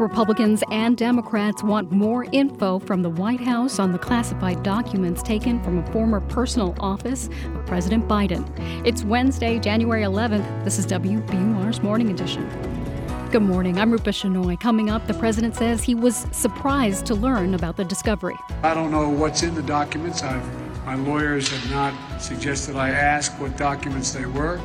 Republicans and Democrats want more info from the White House on the classified documents taken from a former personal office of President Biden. It's Wednesday, January 11th. This is WBUR's Morning Edition. Good morning. I'm Rupa Shenoy. Coming up, the president says he was surprised to learn about the discovery. I don't know what's in the documents. I've, my lawyers have not suggested I ask what documents they were.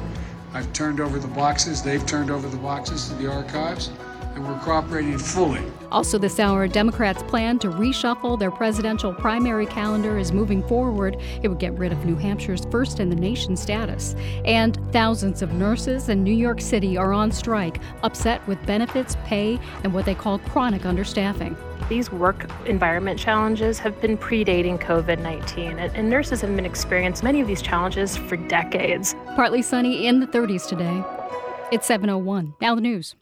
I've turned over the boxes. They've turned over the boxes to the archives and we're cooperating fully. Also, this hour, Democrats plan to reshuffle their presidential primary calendar is moving forward. It would get rid of New Hampshire's first in the nation status. And thousands of nurses in New York City are on strike, upset with benefits, pay, and what they call chronic understaffing. These work environment challenges have been predating COVID 19, and nurses have been experiencing many of these challenges for decades. Partly sunny in the 30s today. It's 701. Now the news.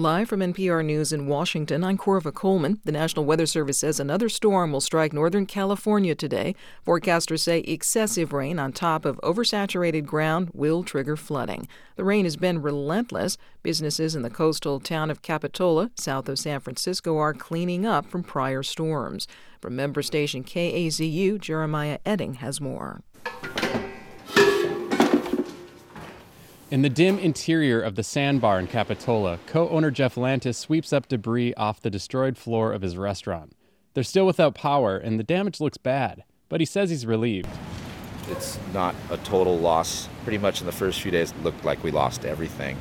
Live from NPR News in Washington, I'm Korva Coleman. The National Weather Service says another storm will strike Northern California today. Forecasters say excessive rain on top of oversaturated ground will trigger flooding. The rain has been relentless. Businesses in the coastal town of Capitola, south of San Francisco, are cleaning up from prior storms. From member station KAZU, Jeremiah Oetting has more. In the dim interior of the sandbar in Capitola, co owner Jeff Lantis sweeps up debris off the destroyed floor of his restaurant. They're still without power, and the damage looks bad, but he says he's relieved. It's not a total loss. Pretty much in the first few days, it looked like we lost everything.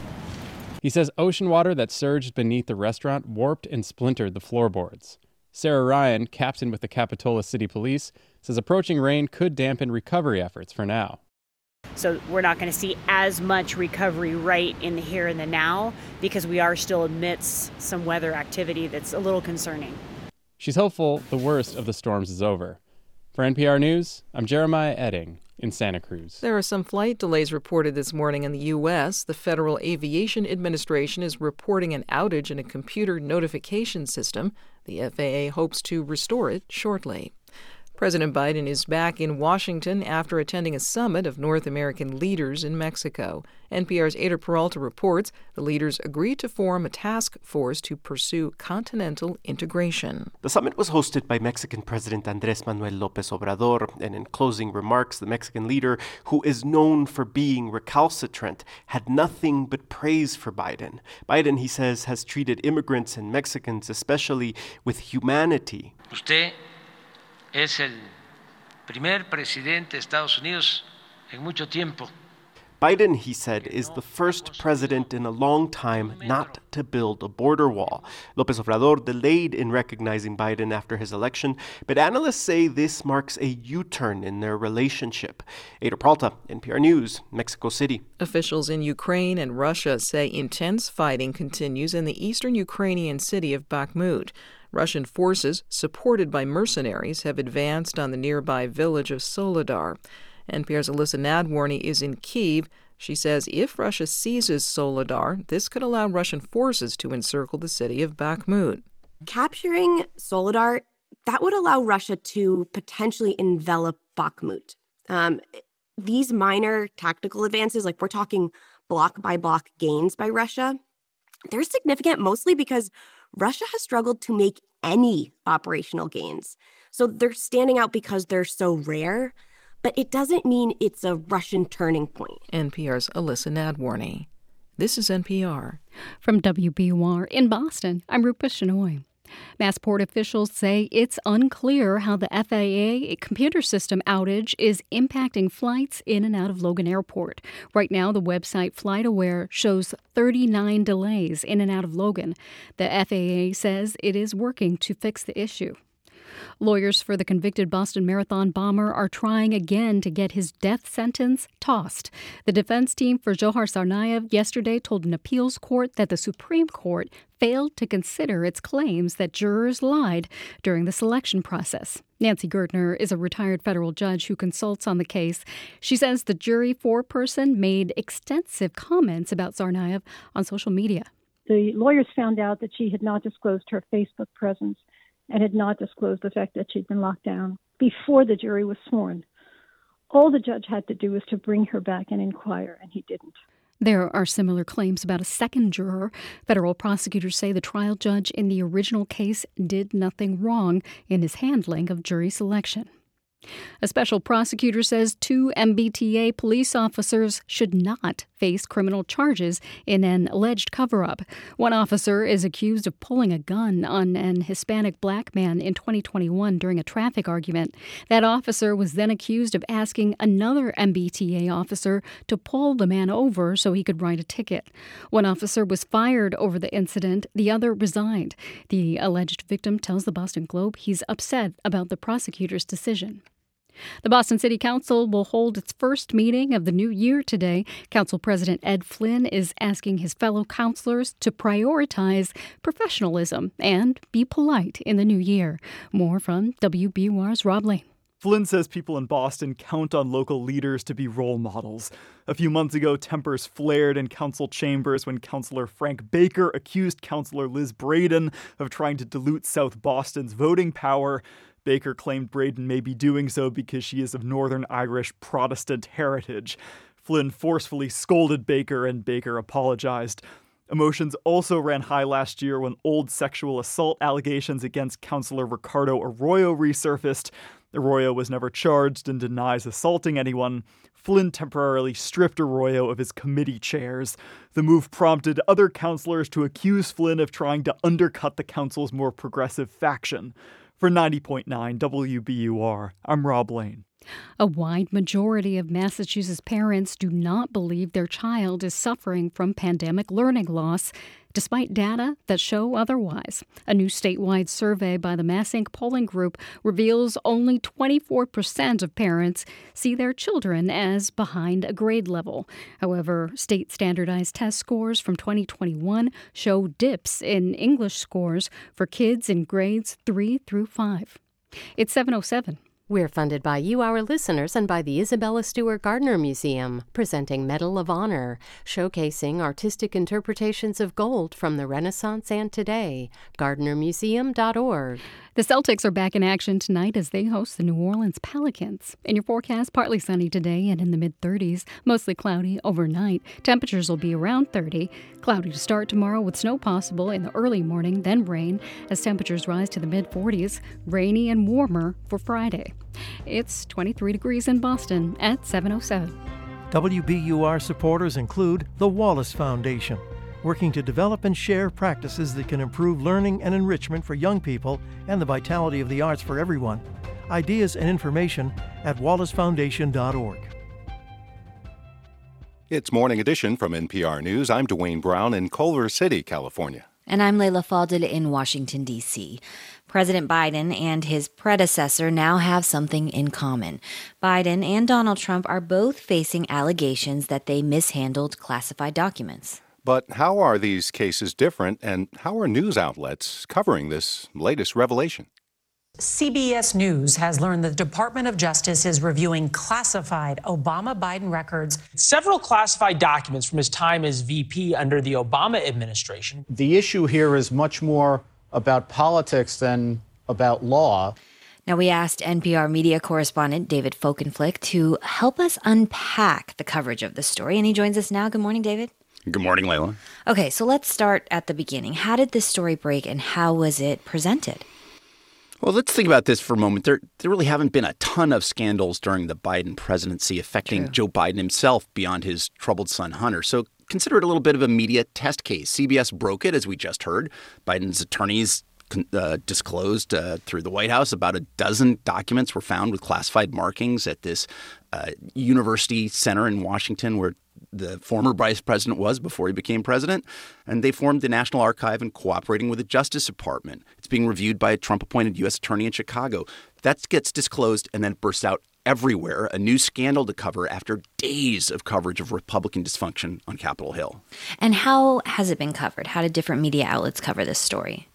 He says ocean water that surged beneath the restaurant warped and splintered the floorboards. Sarah Ryan, captain with the Capitola City Police, says approaching rain could dampen recovery efforts for now. So we're not going to see as much recovery right in the here and the now because we are still amidst some weather activity that's a little concerning. She's hopeful the worst of the storms is over. For NPR News, I'm Jeremiah Oetting in Santa Cruz. There are some flight delays reported this morning in the U.S. The Federal Aviation Administration is reporting an outage in a computer notification system. The FAA hopes to restore it shortly. President Biden is back in Washington after attending a summit of North American leaders in Mexico. NPR's Eyder Peralta reports the leaders agreed to form a task force to pursue continental integration. The summit was hosted by Mexican President Andres Manuel Lopez Obrador, and in closing remarks, the Mexican leader, who is known for being recalcitrant, had nothing but praise for Biden. Biden, he says, has treated immigrants and Mexicans especially with humanity. Usted es el primer presidente de Estados Unidos en mucho tiempo. Biden, he said, is the first president in a long time not to build a border wall. Lopez Obrador delayed in recognizing Biden after his election, but analysts say this marks a U turn in their relationship. Eyder Peralta, NPR News, Mexico City. Officials in Ukraine and Russia say intense fighting continues in the eastern Ukrainian city of Bakhmut. Russian forces, supported by mercenaries, have advanced on the nearby village of Soledar. NPR's Elissa Nadworny is in Kiev. She says if Russia seizes Soledar, this could allow Russian forces to encircle the city of Bakhmut. Capturing Soledar, that would allow Russia to potentially envelop Bakhmut. Um, these minor tactical advances, like we're talking block by block gains by Russia, they're significant mostly because Russia has struggled to make any operational gains. So they're standing out because they're so rare, but it doesn't mean it's a Russian turning point. NPR's Elissa Nadworny. This is NPR. From WBUR in Boston, I'm Rupa Shenoy. Massport officials say it's unclear how the FAA computer system outage is impacting flights in and out of Logan Airport. Right now, the website FlightAware shows 39 delays in and out of Logan. The FAA says it is working to fix the issue. Lawyers for the convicted Boston Marathon bomber are trying again to get his death sentence tossed. The defense team for Dzhokhar Tsarnaev yesterday told an appeals court that the Supreme Court failed to consider its claims that jurors lied during the selection process. Nancy Gertner is a retired federal judge who consults on the case. She says the jury foreperson made extensive comments about Tsarnaev on social media. The lawyers found out that she had not disclosed her Facebook presence and had not disclosed the fact that she'd been locked down before the jury was sworn. All the judge had to do was to bring her back and inquire, and he didn't. There are similar claims about a second juror. Federal prosecutors say the trial judge in the original case did nothing wrong in his handling of jury selection. A special prosecutor says two MBTA police officers should not face criminal charges in an alleged cover up. One officer is accused of pulling a gun on an Hispanic black man in 2021 during a traffic argument. That officer was then accused of asking another MBTA officer to pull the man over so he could write a ticket. One officer was fired over the incident, the other resigned. The alleged victim tells the Boston Globe he's upset about the prosecutor's decision. The Boston City Council will hold its first meeting of the new year today. Council President Ed Flynn is asking his fellow councilors to prioritize professionalism and be polite in the new year. More from WBUR's Rob Lane. Flynn says people in Boston count on local leaders to be role models. A few months ago, tempers flared in council chambers when Councilor Frank Baker accused Councilor Liz Breadon of trying to dilute South Boston's voting power. Baker claimed Breadon may be doing so because she is of Northern Irish Protestant heritage. Flynn forcefully scolded Baker, and Baker apologized. Emotions also ran high last year when old sexual assault allegations against Councilor Ricardo Arroyo resurfaced. Arroyo was never charged and denies assaulting anyone. Flynn temporarily stripped Arroyo of his committee chairs. The move prompted other councilors to accuse Flynn of trying to undercut the council's more progressive faction. For 90.9 WBUR, I'm Rob Lane. A wide majority of Massachusetts parents do not believe their child is suffering from pandemic learning loss, despite data that show otherwise. A new statewide survey by the Mass Inc. polling group reveals only 24% of parents see their children as behind a grade level. However, state standardized test scores from 2021 show dips in English scores for kids in grades 3 through 5. It's 707. We're funded by you, our listeners, and by the Isabella Stewart Gardner Museum, presenting Medal of Honor, showcasing artistic interpretations of gold from the Renaissance and today. GardnerMuseum.org. The Celtics are back in action tonight as they host the New Orleans Pelicans. In your forecast, partly sunny today and in the mid 30s, mostly cloudy overnight. Temperatures will be around 30. Cloudy to start tomorrow with snow possible in the early morning, then rain as temperatures rise to the mid 40s. Rainy and warmer for Friday. It's 23 degrees in Boston at 707. WBUR supporters include the Wallace Foundation, working to develop and share practices that can improve learning and enrichment for young people and the vitality of the arts for everyone. Ideas and information at wallacefoundation.org. It's Morning Edition from NPR News. I'm Dwane Brown in Culver City, California. And I'm Leila Fadel in Washington, D.C. President Biden and his predecessor now have something in common. Biden and Donald Trump are both facing allegations that they mishandled classified documents. But how are these cases different, and how are news outlets covering this latest revelation? CBS News has learned the Department of Justice is reviewing classified Obama Biden records. Several classified documents from his time as VP under the Obama administration. The issue here is much more about politics than about law. Now, we asked NPR media correspondent David Folkenflik to help us unpack the coverage of the story, and he joins us now. Good morning, David. Good morning, Leila. Okay, so let's start at the beginning. How did this story break, and how was it presented? Well, let's think about this for a moment. There, there really haven't been a ton of scandals during the Biden presidency affecting True. Joe Biden himself beyond his troubled son Hunter. So consider it a little bit of a media test case. CBS broke it, as we just heard. Biden's attorneys uh, disclosed uh, through the White House about a dozen documents were found with classified markings at this uh, university center in Washington where the former vice president was before he became president. And they formed the National Archive and cooperating with the Justice Department. It's being reviewed by a Trump appointed U.S. attorney in Chicago. That gets disclosed and then bursts out everywhere a new scandal to cover after days of coverage of Republican dysfunction on Capitol Hill. And how has it been covered? How did different media outlets cover this story?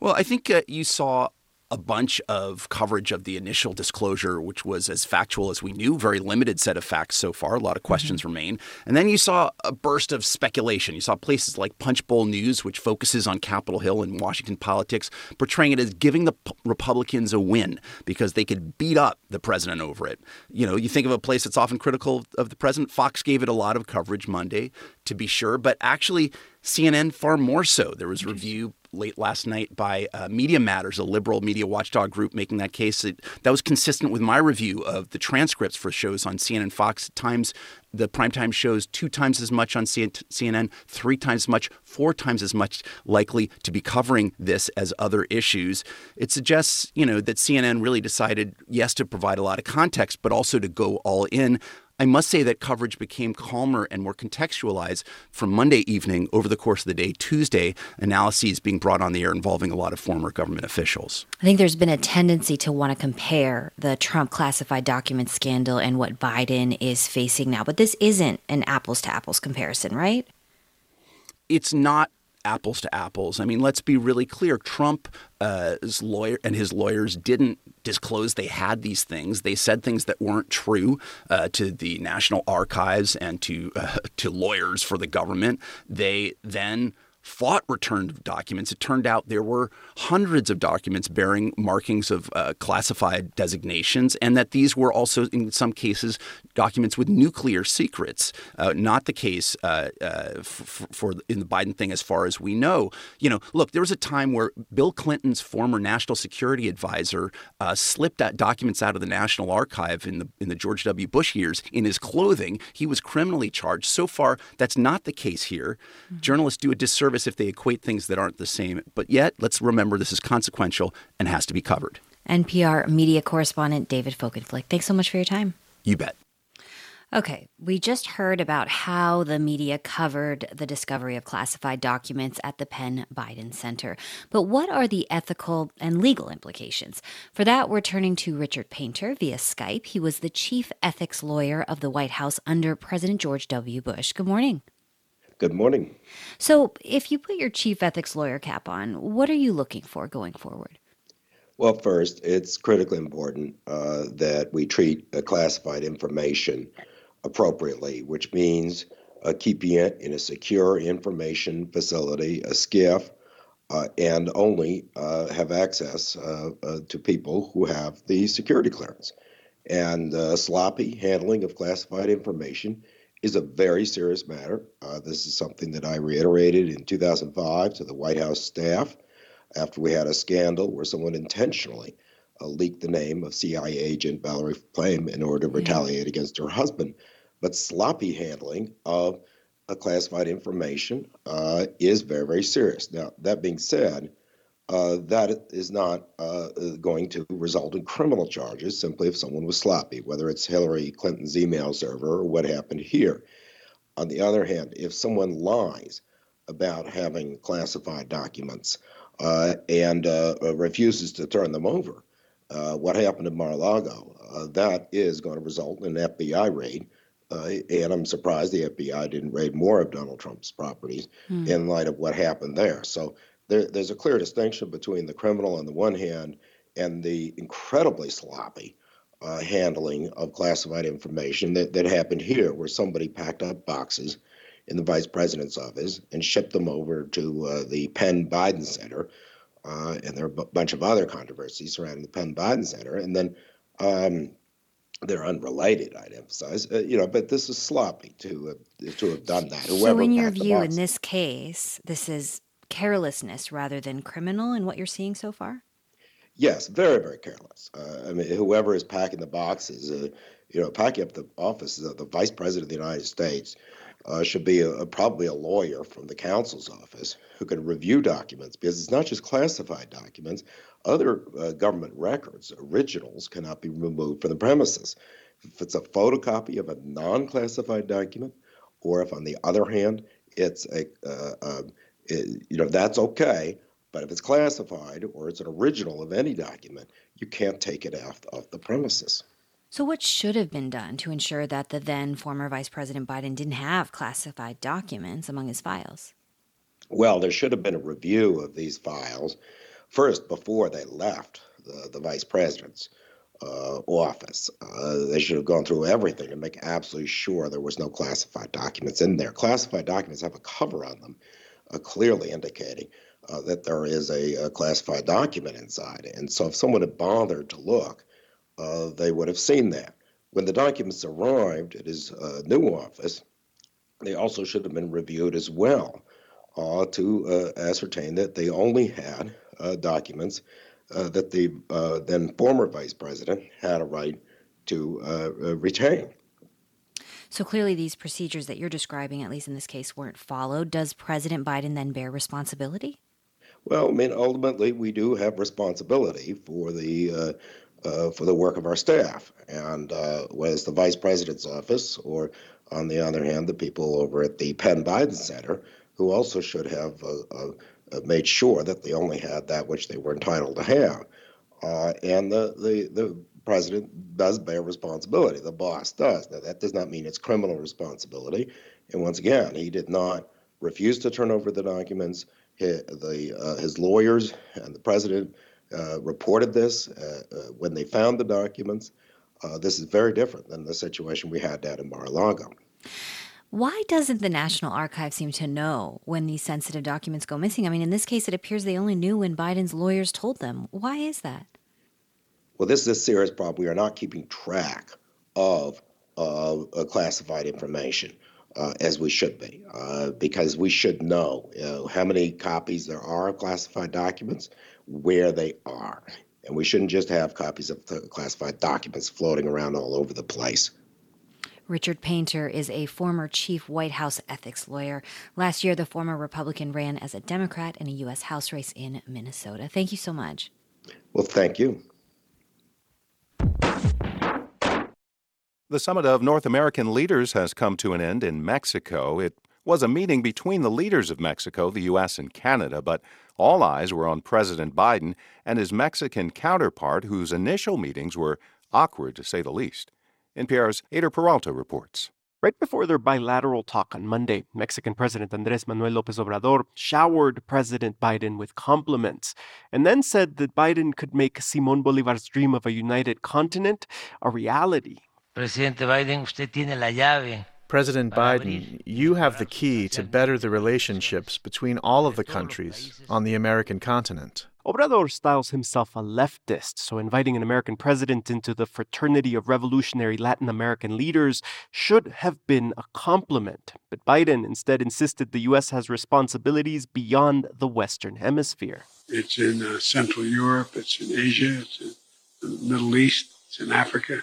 Well, I think uh, you saw a bunch of coverage of the initial disclosure, which was as factual as we knew, very limited set of facts so far. A lot of questions mm-hmm. remain. And then you saw a burst of speculation. You saw places like Punchbowl News, which focuses on Capitol Hill and Washington politics, portraying it as giving the p- Republicans a win because they could beat up the president over it. You know, you think of a place that's often critical of the president. Fox gave it a lot of coverage Monday, to be sure, but actually, CNN far more so. There was a review late last night by uh, Media Matters, a liberal media watchdog group, making that case. That, that was consistent with my review of the transcripts for shows on CNN, Fox, Times, the primetime shows two times as much on CNN, three times as much, four times as much likely to be covering this as other issues. It suggests, you know, that CNN really decided, yes, to provide a lot of context, but also to go all in I must say that coverage became calmer and more contextualized from Monday evening over the course of the day. Tuesday, analyses being brought on the air involving a lot of former government officials. I think there's been a tendency to want to compare the Trump classified document scandal and what Biden is facing now. But this isn't an apples to apples comparison, right? It's not apples to apples. I mean, let's be really clear. Trump's uh, lawyer and his lawyers didn't disclose they had these things. They said things that weren't true uh, to the National Archives and to uh, to lawyers for the government. They then fought return documents. It turned out there were hundreds of documents bearing markings of uh, classified designations, and that these were also, in some cases, documents with nuclear secrets. Uh, not the case uh, uh f- for in the Biden thing, as far as we know. You know, look, there was a time where Bill Clinton's former national security advisor uh, slipped documents out of the National Archive in the in the George W. Bush years in his clothing. He was criminally charged. So far, that's not the case here. Mm-hmm. Journalists do a disservice if they equate things that aren't the same. But yet, let's remember this is consequential and has to be covered. NPR media correspondent David Folkenflik, thanks so much for your time. You bet. Okay, we just heard about how the media covered the discovery of classified documents at the Penn Biden Center. But what are the ethical and legal implications? For that, we're turning to Richard Painter via Skype. He was the chief ethics lawyer of the White House under President George W. Bush. Good morning. Good morning. So, if you put your chief ethics lawyer cap on, what are you looking for going forward? Well, first, it's critically important uh, that we treat uh, classified information appropriately, which means uh, keeping it in a secure information facility, a SCIF, uh, and only uh, have access uh, to people who have the security clearance. And sloppy handling of classified information is a very serious matter. Uh, this is something that I reiterated in 2005 to the White House staff after we had a scandal where someone intentionally uh, leaked the name of CIA agent Valerie Plame in order to retaliate yeah. against her husband. But sloppy handling of classified information uh, is very, very serious. Now, that being said, that is not uh, going to result in criminal charges simply if someone was sloppy, whether it's Hillary Clinton's email server or what happened here. On the other hand, if someone lies about having classified documents uh, and uh, uh, refuses to turn them over, what happened in Mar-a-Lago, that is going to result in an FBI raid. and I'm surprised the FBI didn't raid more of Donald Trump's properties hmm. in light of what happened there. So there, there's a clear distinction between the criminal on the one hand and the incredibly sloppy uh, handling of classified information that, that happened here, where somebody packed up boxes in the vice president's office and shipped them over to uh, the Penn Biden Center. Uh, and there are a b- bunch of other controversies surrounding the Penn Biden Center. And then um, they're unrelated, I'd emphasize. Uh, you know, but this is sloppy to uh, to have done that. Whoever so, in your view, in this case, this is carelessness rather than criminal in what you're seeing so far? Yes, very, very careless. Uh, I mean, whoever is packing the boxes, uh, you know, packing up the offices of the vice president of the United States uh, should be a, a, probably a lawyer from the counsel's office who can review documents because it's not just classified documents. Other uh, government records, originals, cannot be removed from the premises. If it's a photocopy of a non classified document, or if, on the other hand, it's a, uh, um, it, you know, that's okay. But if it's classified or it's an original of any document, you can't take it off, off the premises. So, what should have been done to ensure that the then former Vice President Biden didn't have classified documents among his files? Well, there should have been a review of these files First, before they left the, the vice president's uh, office, uh, they should have gone through everything to make absolutely sure there was no classified documents in there. Classified documents have a cover on them, clearly indicating uh, that there is a, a, classified document inside. And so, if someone had bothered to look, uh, they would have seen that. When the documents arrived at his uh, new office, they also should have been reviewed as well uh, to uh, ascertain that they only had uh, documents uh, that the uh, then former vice president had a right to retain. So clearly, these procedures that you're describing, at least in this case, weren't followed. Does President Biden then bear responsibility? Well, I mean, ultimately, we do have responsibility for the uh, for the work of our staff. And uh, whether the vice president's office or, on the other hand, the people over at the Penn Biden Center, who also should have uh, uh, made sure that they only had that which they were entitled to have. Uh, and the, the, the president does bear responsibility. The boss does. Now, that does not mean it's criminal responsibility. And once again, he did not refuse to turn over the documents. His, the, uh, his lawyers and the president uh, reported this uh, uh, when they found the documents. this is very different than the situation we had down in Mar-a-Lago. Why doesn't the National Archive seem to know when these sensitive documents go missing? I mean, in this case, it appears they only knew when Biden's lawyers told them. Why is that? Well, this is a serious problem. We are not keeping track of uh, classified information uh, as we should be, uh, because we should know how many copies there are of classified documents where they are. And we shouldn't just have copies of classified documents floating around all over the place. Richard Painter is a former chief White House ethics lawyer. Last year, the former Republican ran as a Democrat in a U.S. House race in Minnesota. Thank you so much. Well, thank you. The summit of North American leaders has come to an end in Mexico. It was a meeting between the leaders of Mexico, the U.S., and Canada, but all eyes were on President Biden and his Mexican counterpart, whose initial meetings were awkward to say the least. NPR's Eyder Peralta reports. Right before their bilateral talk on Monday, Mexican President Andres Manuel Lopez Obrador showered President Biden with compliments and then said that Biden could make Simon Bolivar's dream of a united continent a reality. Presidente Biden, usted tiene la llave President Biden, you have the key to better the relationships between all of the countries on the American continent. Obrador styles himself a leftist, so inviting an American president into the fraternity of revolutionary Latin American leaders should have been a compliment. But Biden instead insisted the U.S. has responsibilities beyond the Western Hemisphere. It's in uh, Central Europe, it's in Asia, it's in the Middle East, it's in Africa,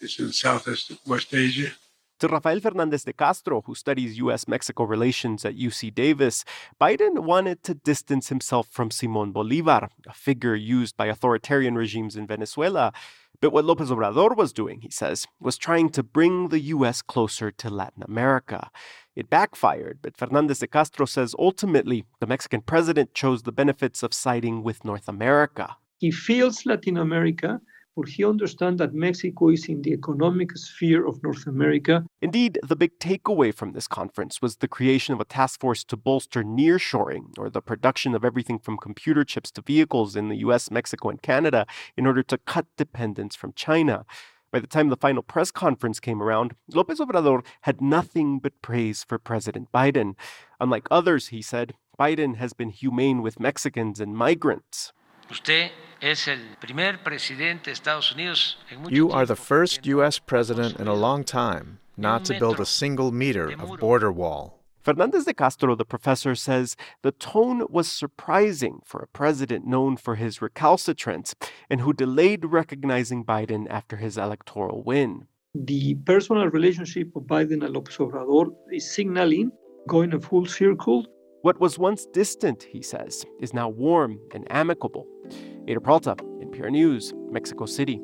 it's in Southwest West Asia. To Rafael Fernandez de Castro, who studies U.S. Mexico relations at UC Davis, Biden wanted to distance himself from Simon Bolivar, a figure used by authoritarian regimes in Venezuela. But what Lopez Obrador was doing, he says, was trying to bring the U.S. closer to Latin America. It backfired, but Fernandez de Castro says ultimately the Mexican president chose the benefits of siding with North America. He feels Latin America but he understands that Mexico is in the economic sphere of North America. Indeed, the big takeaway from this conference was the creation of a task force to bolster nearshoring, or the production of everything from computer chips to vehicles in the US, Mexico, and Canada, in order to cut dependence from China. By the time the final press conference came around, Lopez Obrador had nothing but praise for President Biden. Unlike others, he said, Biden has been humane with Mexicans and migrants. Usted es el primer presidente de Estados Unidos en mucho You are the first U.S. president in a long time not to build a single meter of border wall. Fernandez de Castro, the professor, says the tone was surprising for a president known for his recalcitrance and who delayed recognizing Biden after his electoral win. The personal relationship of Biden and López Obrador is signaling going a full circle what was once distant, he says, is now warm and amicable. Eyder Peralta, NPR News, Mexico City.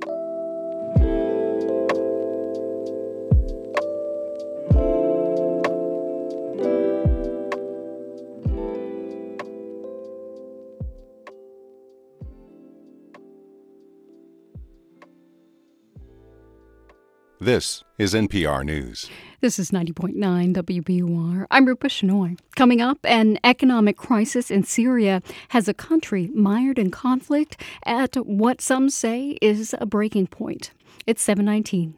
This is NPR News. This is 90.9 WBUR. I'm Rupa Shenoy. Coming up, an economic crisis in Syria has a country mired in conflict at what some say is a breaking point. It's 719.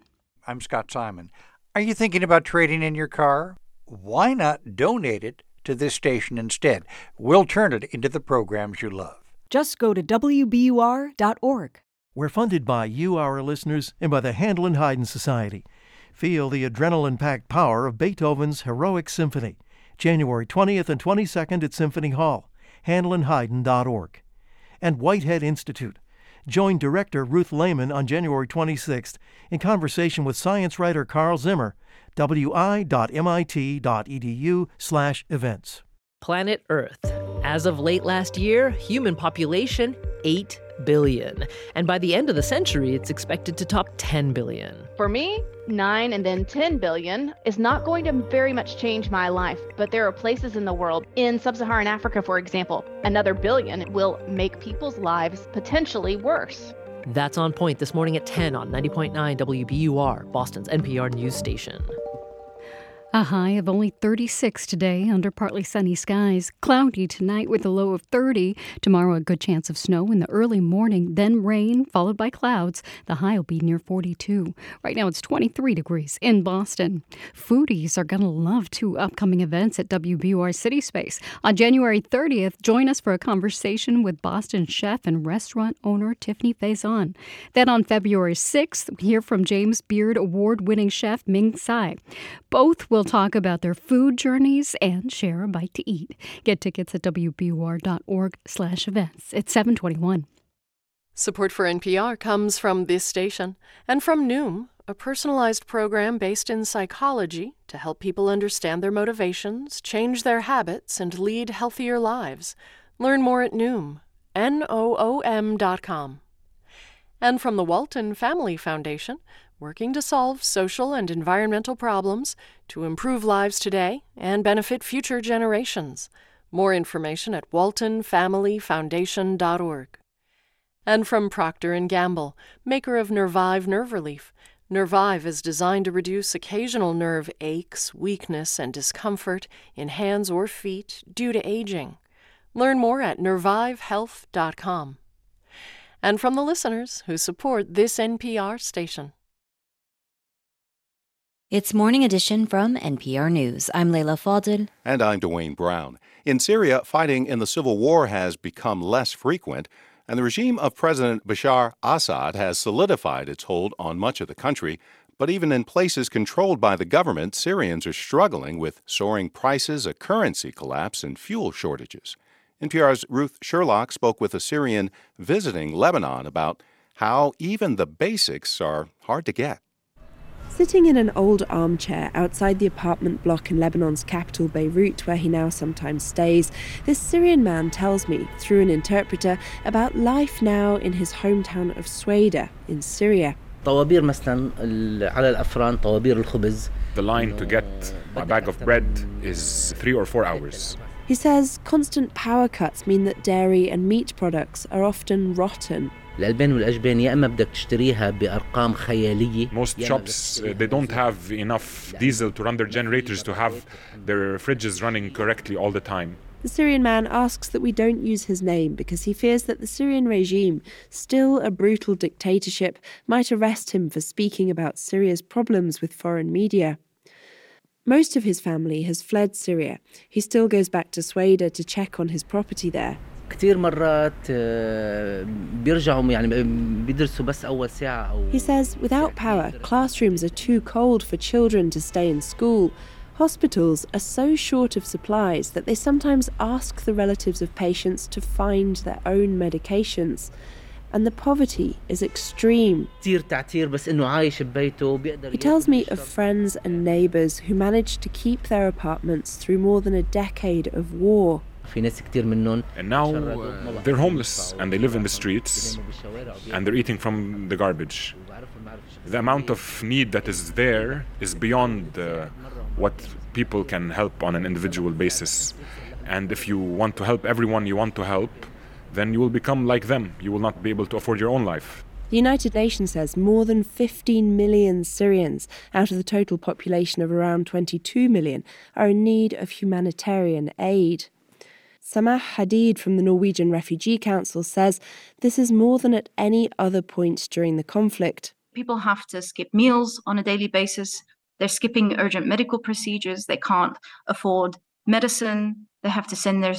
I'm Scott Simon. Are you thinking about trading in your car? Why not donate it to this station instead? We'll turn it into the programs you love. Just go to WBUR.org. We're funded by you, our listeners, and by the Handel and Haydn Society. Feel the adrenaline packed power of Beethoven's Heroic Symphony, January 20th and 22nd at Symphony Hall, handelandhaydn.org. And Whitehead Institute. Join director Ruth Lehmann on January 26th in conversation with science writer Carl Zimmer, wi.mit.edu/events. Planet Earth. As of late last year, human population 8 billion. And by the end of the century, it's expected to top 10 billion. For me, 9 and then 10 billion is not going to very much change my life, but there are places in the world, in sub Saharan Africa, for example, another billion will make people's lives potentially worse. That's on point this morning at 10 on 90.9 WBUR, Boston's NPR news station. A high of only 36 today under partly sunny skies. Cloudy tonight with a low of 30. Tomorrow, a good chance of snow in the early morning, then rain, followed by clouds. The high will be near 42. Right now, it's 23 degrees in Boston. Foodies are going to love two upcoming events at WBUR City Space. On January 30th, join us for a conversation with Boston chef and restaurant owner Tiffany Faison. Then on February 6th, hear from James Beard award winning chef Ming Tsai. Both will will talk about their food journeys and share a bite to eat. Get tickets at wbur.org slash events. It's 721. Support for NPR comes from this station and from Noom, a personalized program based in psychology to help people understand their motivations, change their habits, and lead healthier lives. Learn more at Noom, N-O-O-M dot com. And from the Walton Family Foundation, working to solve social and environmental problems to improve lives today and benefit future generations. More information at waltonfamilyfoundation.org. And from Procter & Gamble, maker of Nervive nerve relief. Nervive is designed to reduce occasional nerve aches, weakness, and discomfort in hands or feet due to aging. Learn more at nervivehealth.com. And from the listeners who support this NPR station. It's Morning Edition from NPR News. I'm Leila Fadel. And I'm Dwane Brown. In Syria, fighting in the civil war has become less frequent, and the regime of President Bashar Assad has solidified its hold on much of the country. But even in places controlled by the government, Syrians are struggling with soaring prices, a currency collapse, and fuel shortages. NPR's Ruth Sherlock spoke with a Syrian visiting Lebanon about how even the basics are hard to get. Sitting in an old armchair outside the apartment block in Lebanon's capital Beirut, where he now sometimes stays, this Syrian man tells me, through an interpreter, about life now in his hometown of Sweida in Syria. The line to get a bag of bread is three or four hours. He says constant power cuts mean that dairy and meat products are often rotten الألبان والأجبان يا إما بدك تشتريها بأرقام خيالية Most shops uh, they don't have enough diesel to run their generators to have their fridges running correctly all the time. The Syrian man asks that we don't use his name because he fears that the Syrian regime, still a brutal dictatorship, might arrest him for speaking about Syria's problems with foreign media. Most of his family has fled Syria. He still goes back to Sweida to check on his property there. كثير مرات بيرجعوا يعني بيدرسوا بس أول ساعة أو He says without power, classrooms are too cold for children to stay in school. Hospitals are so short of supplies that they sometimes ask the relatives of patients to find their own medications. And the poverty is extreme. كثير تعتير بس إنه عايش ببيته بيقدر He tells me of friends and neighbours who managed to keep their apartments through more than a decade of war. And now uh, they're homeless and they live in the streets and they're eating from the garbage. The amount of need that is there is beyond uh, what people can help on an individual basis. And if you want to help everyone you want to help, then you will become like them. You will not be able to afford your own life. The United Nations says more than 15 million Syrians, out of the total population of around 22 million, are in need of humanitarian aid. Samah Hadid from the Norwegian Refugee Council says this is more than at any other point during the conflict. People have to skip meals on a daily basis. They're skipping urgent medical procedures. They can't afford medicine. They have to send their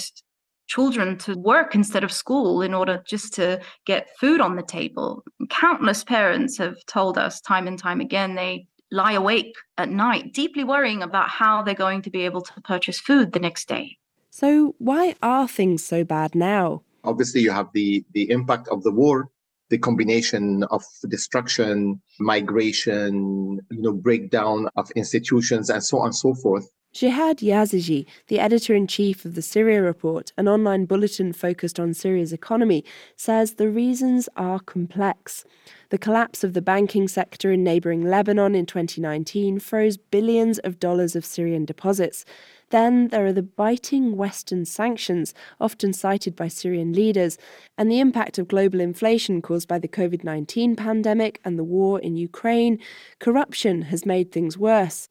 children to work instead of school in order just to get food on the table. Countless parents have told us time and time again they lie awake at night, deeply worrying about how they're going to be able to purchase food the next day. So, why are things so bad now? Obviously, you have the, the impact of the war, the combination of destruction, migration, you know, breakdown of institutions, and so on and so forth. Jihad Yazigi, the editor in chief of the Syria Report, an online bulletin focused on Syria's economy, says the reasons are complex. The collapse of the banking sector in neighboring Lebanon in 2019 froze billions of dollars of Syrian deposits. Then there are the biting Western sanctions, often cited by Syrian leaders, and the impact of global inflation caused by the COVID 19 pandemic and the war in Ukraine. Corruption has made things worse.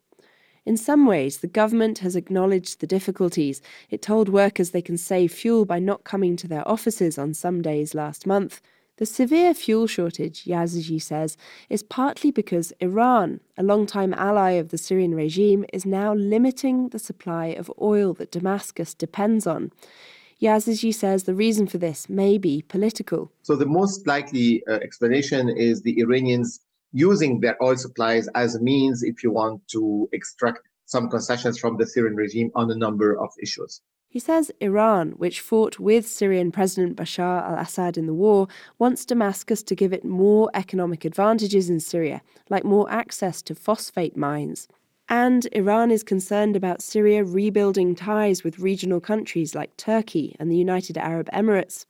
In some ways, the government has acknowledged the difficulties. It told workers they can save fuel by not coming to their offices on some days last month. The severe fuel shortage, Yazigi says, is partly because Iran, a long-time ally of the Syrian regime, is now limiting the supply of oil that Damascus depends on. Yazigi says the reason for this may be political. So, the most likely uh, explanation is the Iranians using their oil supplies as a means if you want to extract some concessions from the Syrian regime on a number of issues. He says Iran, which fought with Syrian President Bashar al Assad in the war, wants Damascus to give it more economic advantages in Syria, like more access to phosphate mines. And Iran is concerned about Syria rebuilding ties with regional countries like Turkey and the United Arab Emirates.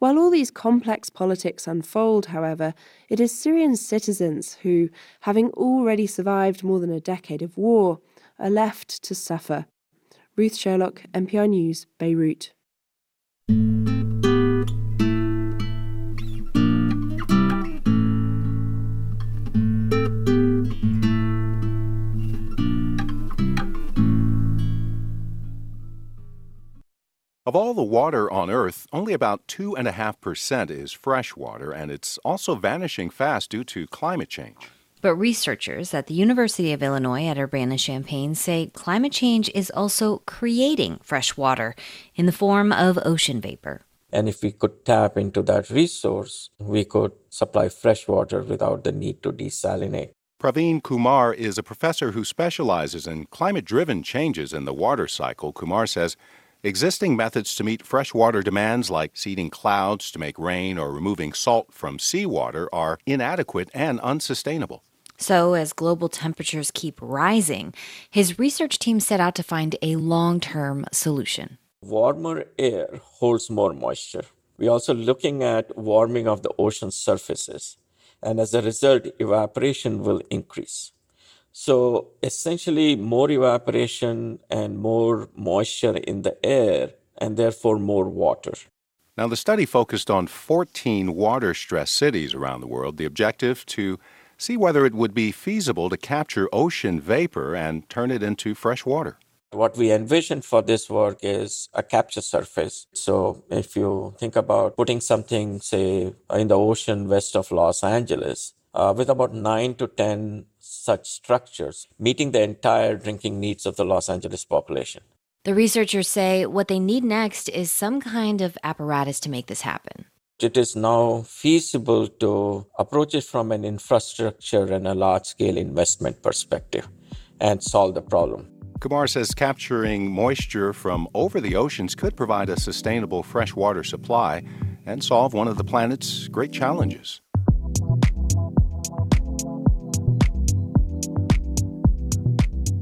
While all these complex politics unfold, however, it is Syrian citizens who, having already survived more than a decade of war, are left to suffer. Ruth Sherlock, NPR News, Beirut. Of all the water on Earth, only about 2.5% is fresh water, and it's also vanishing fast due to climate change. But researchers at the University of Illinois at Urbana Champaign say climate change is also creating fresh water in the form of ocean vapor. And if we could tap into that resource, we could supply fresh water without the need to desalinate. Praveen Kumar is a professor who specializes in climate driven changes in the water cycle. Kumar says Existing methods to meet freshwater demands, like seeding clouds to make rain or removing salt from seawater, are inadequate and unsustainable. So, as global temperatures keep rising, his research team set out to find a long term solution. Warmer air holds more moisture. We're also looking at warming of the ocean surfaces, and as a result, evaporation will increase. So essentially, more evaporation and more moisture in the air, and therefore more water. Now, the study focused on 14 water stressed cities around the world. The objective to see whether it would be feasible to capture ocean vapor and turn it into fresh water. What we envision for this work is a capture surface. So, if you think about putting something, say, in the ocean west of Los Angeles, uh, with about nine to 10 such structures, meeting the entire drinking needs of the Los Angeles population. The researchers say what they need next is some kind of apparatus to make this happen. It is now feasible to approach it from an infrastructure and a large scale investment perspective and solve the problem. Kumar says capturing moisture from over the oceans could provide a sustainable freshwater supply and solve one of the planet's great challenges.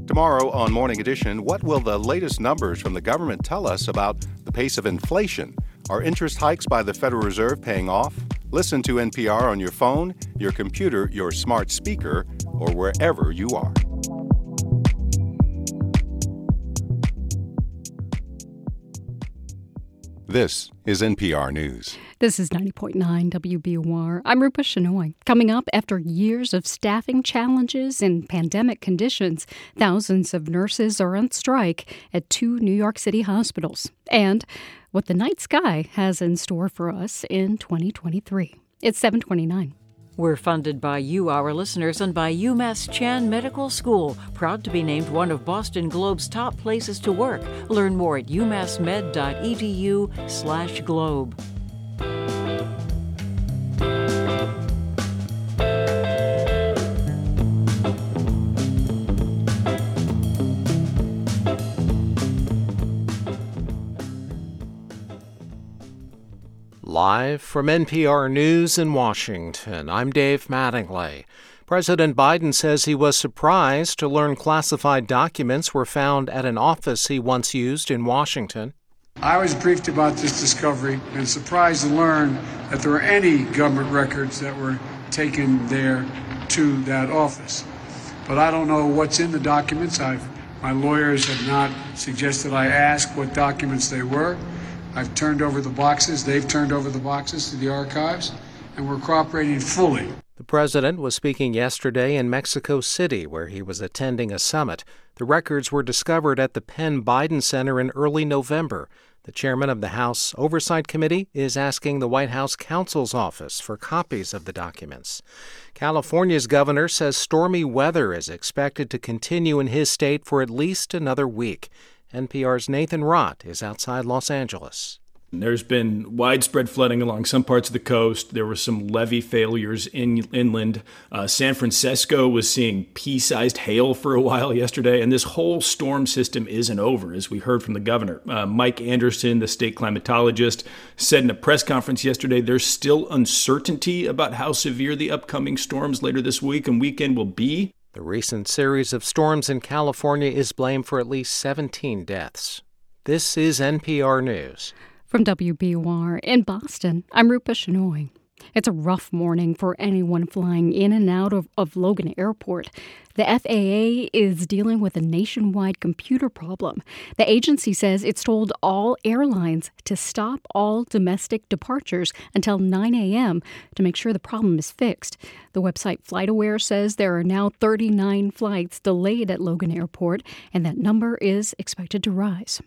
Tomorrow on Morning Edition, what will the latest numbers from the government tell us about the pace of inflation? Are interest hikes by the Federal Reserve paying off? Listen to NPR on your phone, your computer, your smart speaker, or wherever you are. This is NPR News. This is 90.9 WBUR. I'm Rupa Shenoy. Coming up, after years of staffing challenges and pandemic conditions, thousands of nurses are on strike at two New York City hospitals. And what the night sky has in store for us in 2023. It's 729. We're funded by you, our listeners, and by UMass Chan Medical School, proud to be named one of Boston Globe's top places to work. Learn more at umassmed.edu/globe. Live from NPR News in Washington, I'm Dave Mattingly. President Biden says he was surprised to learn classified documents were found at an office he once used in Washington. I was briefed about this discovery and surprised to learn that there were any government records that were taken there to that office. But I don't know what's in the documents. I've, my lawyers have not suggested I ask what documents they were. I've turned over the boxes, they've turned over the boxes to the archives, and we're cooperating fully. The president was speaking yesterday in Mexico City, where he was attending a summit. The records were discovered at the Penn Biden Center in early November. The chairman of the House Oversight Committee is asking the White House counsel's office for copies of the documents. California's governor says stormy weather is expected to continue in his state for at least another week. NPR's Nathan Rott is outside Los Angeles. There's been widespread flooding along some parts of the coast. There were some levee failures in inland. Uh, San Francisco was seeing pea-sized hail for a while yesterday, and this whole storm system isn't over, as we heard from the governor. Uh, Mike Anderson, the state climatologist, said in a press conference yesterday there's still uncertainty about how severe the upcoming storms later this week and weekend will be. The recent series of storms in California is blamed for at least 17 deaths. This is NPR News. From WBUR in Boston, I'm Rupa Shenoy. It's a rough morning for anyone flying in and out of, of Logan Airport. The FAA is dealing with a nationwide computer problem. The agency says it's told all airlines to stop all domestic departures until 9 a.m. to make sure the problem is fixed. The website FlightAware says there are now 39 flights delayed at Logan Airport, and that number is expected to rise.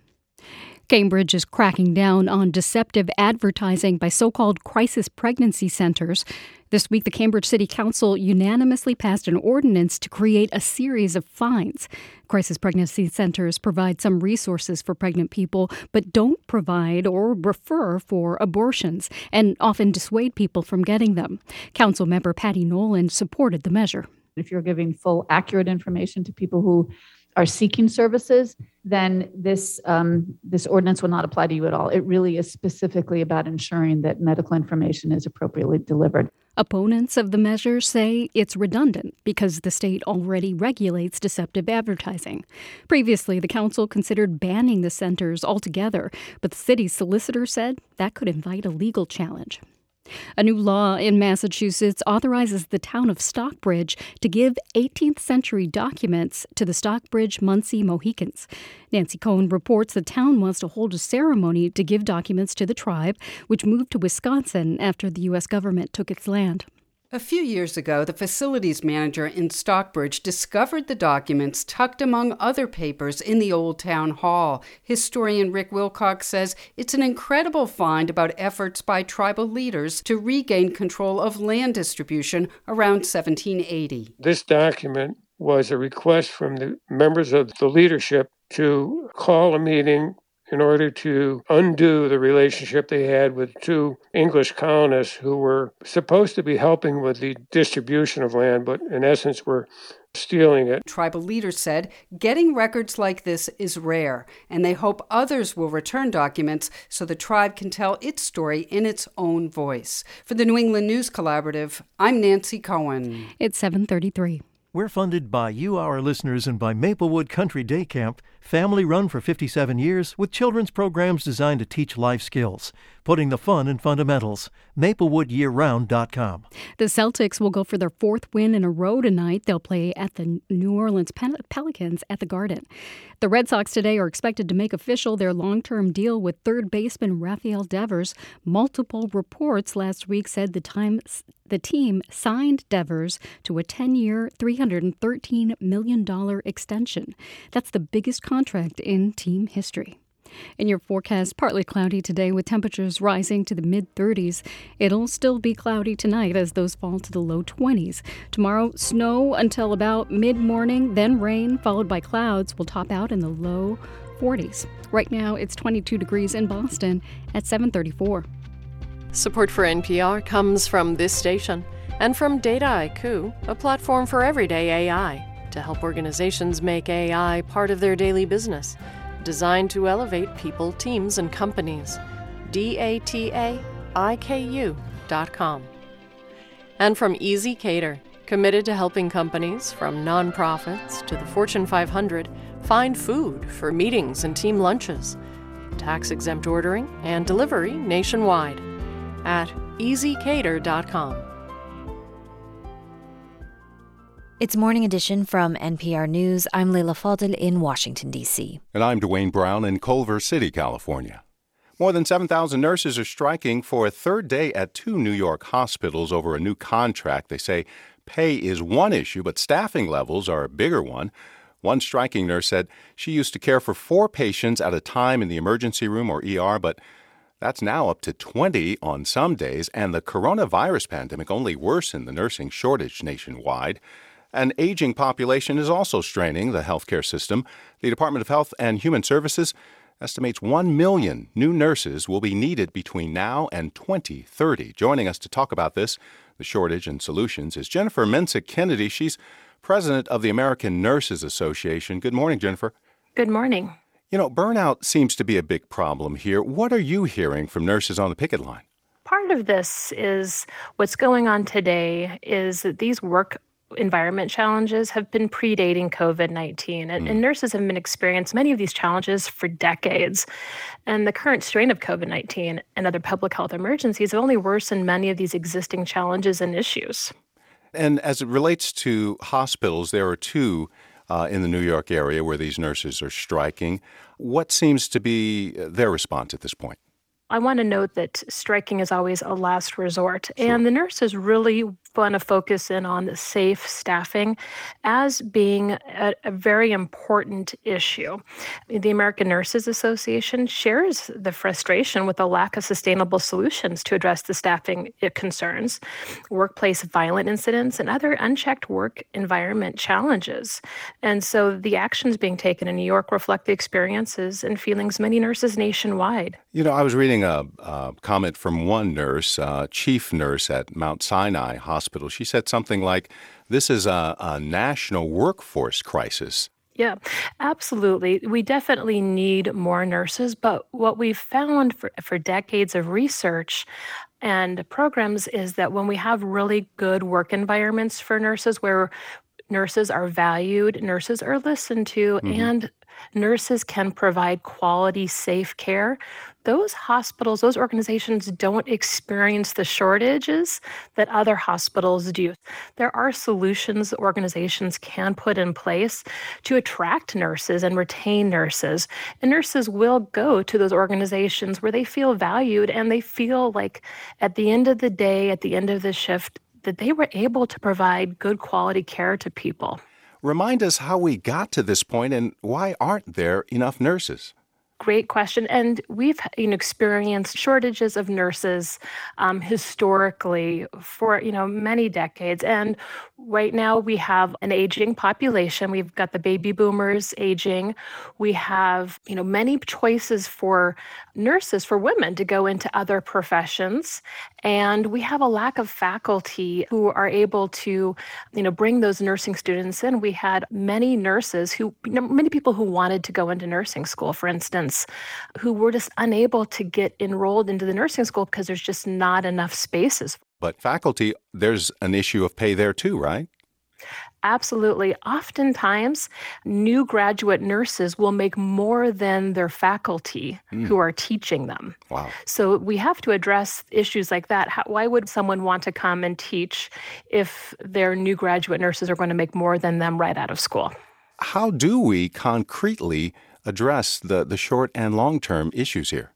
Cambridge is cracking down on deceptive advertising by so called crisis pregnancy centers. This week, the Cambridge City Council unanimously passed an ordinance to create a series of fines. Crisis pregnancy centers provide some resources for pregnant people, but don't provide or refer for abortions and often dissuade people from getting them. Council member Patty Nolan supported the measure. If you're giving full, accurate information to people who are seeking services, then this um, this ordinance will not apply to you at all. It really is specifically about ensuring that medical information is appropriately delivered. Opponents of the measure say it's redundant because the state already regulates deceptive advertising. Previously, the council considered banning the centers altogether, but the city's solicitor said that could invite a legal challenge. A new law in Massachusetts authorizes the town of Stockbridge to give 18th century documents to the Stockbridge Munsee Mohicans. Nancy Cohen reports the town wants to hold a ceremony to give documents to the tribe, which moved to Wisconsin after the U.S. government took its land. A few years ago, the facilities manager in Stockbridge discovered the documents tucked among other papers in the old town hall. Historian Rick Wilcox says it's an incredible find about efforts by tribal leaders to regain control of land distribution around 1780. This document was a request from the members of the leadership to call a meeting in order to undo the relationship they had with two English colonists who were supposed to be helping with the distribution of land, but in essence were stealing it. Tribal leaders said getting records like this is rare, and they hope others will return documents so the tribe can tell its story in its own voice. For the New England News Collaborative, I'm Nancy Cohen. It's 733. We're funded by you, our listeners, and by Maplewood Country Day Camp, family run for 57 years with children's programs designed to teach life skills. putting the fun in fundamentals. MaplewoodYearRound.com. The Celtics will go for their fourth win in a row tonight. They'll play at the New Orleans Pelicans at the Garden. The Red Sox today are expected to make official their long term deal with third baseman Rafael Devers. Multiple reports last week said the time the team signed Devers to a 10 year, $313 million extension. That's the biggest contract in team history. In your forecast, partly cloudy today with temperatures rising to the mid 30s. It'll still be cloudy tonight as those fall to the low 20s. Tomorrow, snow until about mid morning, then rain, followed by clouds, will top out in the low 40s. Right now, it's 22 degrees in Boston at 734. Support for NPR comes from this station and from Dataiku, a platform for everyday AI to help organizations make AI part of their daily business designed to elevate people, teams, and companies. D-A-T-A-I-K-U.com. And from ezCater, committed to helping companies from nonprofits to the Fortune 500 find food for meetings and team lunches, tax exempt ordering and delivery nationwide at ezcater.com. It's Morning Edition from NPR News. I'm Leila Fadel in Washington, D.C. And I'm Dwane Brown in Culver City, California. More than 7,000 nurses are striking for a third day at two New York hospitals over a new contract. They say pay is one issue, but staffing levels are a bigger one. One striking nurse said she used to care for four patients at a time in the emergency room or ER, but that's now up to 20 on some days, and the coronavirus pandemic only worsened the nursing shortage nationwide. An aging population is also straining the healthcare system. The Department of Health and Human Services estimates 1 million new nurses will be needed between now and 2030. Joining us to talk about this, the shortage and solutions, is Jennifer Mensik Kennedy. She's president of the American Nurses Association. Good morning, Jennifer. Good morning. You know, burnout seems to be a big problem here. What are you hearing from nurses on the picket line? Part of this is what's going on today is that these work environment challenges have been predating COVID 19. And, mm. and, nurses have been experiencing many of these challenges for decades. And the current strain of COVID 19 and other public health emergencies have only worsened many of these existing challenges and issues. And as it relates to hospitals, there are two uh, in the New York area where these nurses are striking. What seems to be their response at this point? I want to note that striking is always a last resort, sure. and the nurses really want to focus in on the safe staffing as being a, a, very important issue. The American Nurses Association shares the frustration with the lack of sustainable solutions to address the staffing concerns, workplace violent incidents, and other unchecked work environment challenges. And so the actions being taken in New York reflect the experiences and feelings many nurses nationwide. You know, I was reading a, a comment from one nurse, uh, chief nurse at Mount Sinai Hospital hospital. She said something like, This is a, a national workforce crisis. Yeah, absolutely. We definitely need more nurses, but what we've found for, for decades of research and programs is that when we have really good work environments for nurses where nurses are valued, nurses are listened to, mm-hmm. and nurses can provide quality, safe care, those hospitals, those organizations don't experience the shortages that other hospitals do. There are solutions organizations can put in place to attract nurses and retain nurses. And nurses will go to those organizations where they feel valued and they feel like at the end of the day, at the end of the shift, that they were able to provide good quality care to people. Remind us how we got to this point and why aren't there enough nurses? Great question. And we've you know, experienced shortages of nurses um, historically for you know many decades. And right now we have an aging population. We've got the baby boomers aging. We have you know many choices for nurses for women to go into other professions, and we have a lack of faculty who are able to you know bring those nursing students in. We had many nurses who you know, many people who wanted to go into nursing school, for instance who were just unable to get enrolled into the nursing school because there's just not enough spaces. But faculty, there's an issue of pay there too, right? Absolutely. Oftentimes, new graduate nurses will make more than their faculty Mm. who are teaching them. Wow. So we have to address issues like that. How, why would someone want to come and teach if their new graduate nurses are going to make more than them right out of school? How do we concretely address the, the short and long term issues here?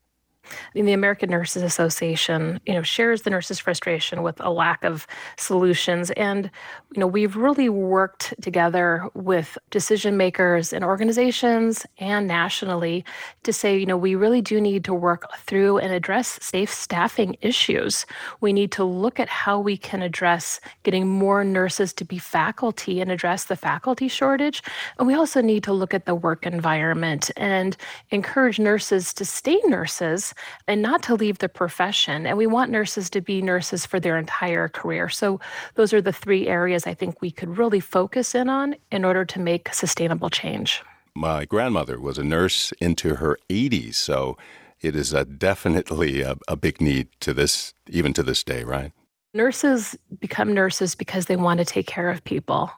The American Nurses Association, you know, shares the nurses' frustration with a lack of solutions. And, you know, we've really worked together with decision makers and organizations and nationally to say, you know, we really do need to work through and address safe staffing issues. We need to look at how we can address getting more nurses to be faculty and address the faculty shortage. And we also need to look at the work environment and encourage nurses to stay nurses and not to leave the profession. And we want nurses to be nurses for their entire career. So, those are the three areas I think we could really focus in on in order to make sustainable change. My grandmother was a nurse into her 80s, so it is a definitely a, a big need to this, even to this day, right? Nurses become nurses because they want to take care of people.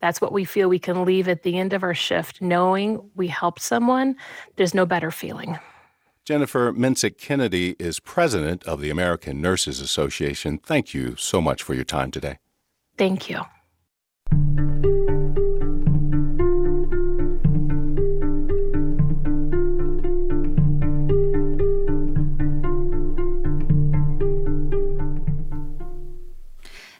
That's what we feel we can leave at the end of our shift, knowing we helped someone. There's no better feeling. Jennifer Mensik Kennedy is president of the American Nurses Association. Thank you so much for your time today. Thank you.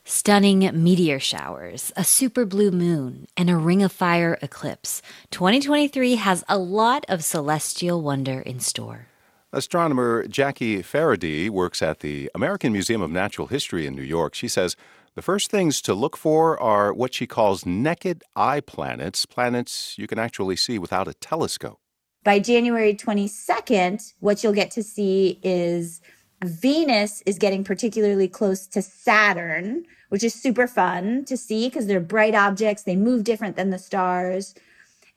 Stunning meteor showers, a super blue moon, and a ring of fire eclipse. 2023 has a lot of celestial wonder in store. Astronomer Jackie Faherty works at the American Museum of Natural History in New York. She says the first things to look for are what she calls naked eye planets, planets you can actually see without a telescope. By January 22nd, what you'll get to see is Venus is getting particularly close to Saturn, which is super fun to see because they're bright objects. They move different than the stars.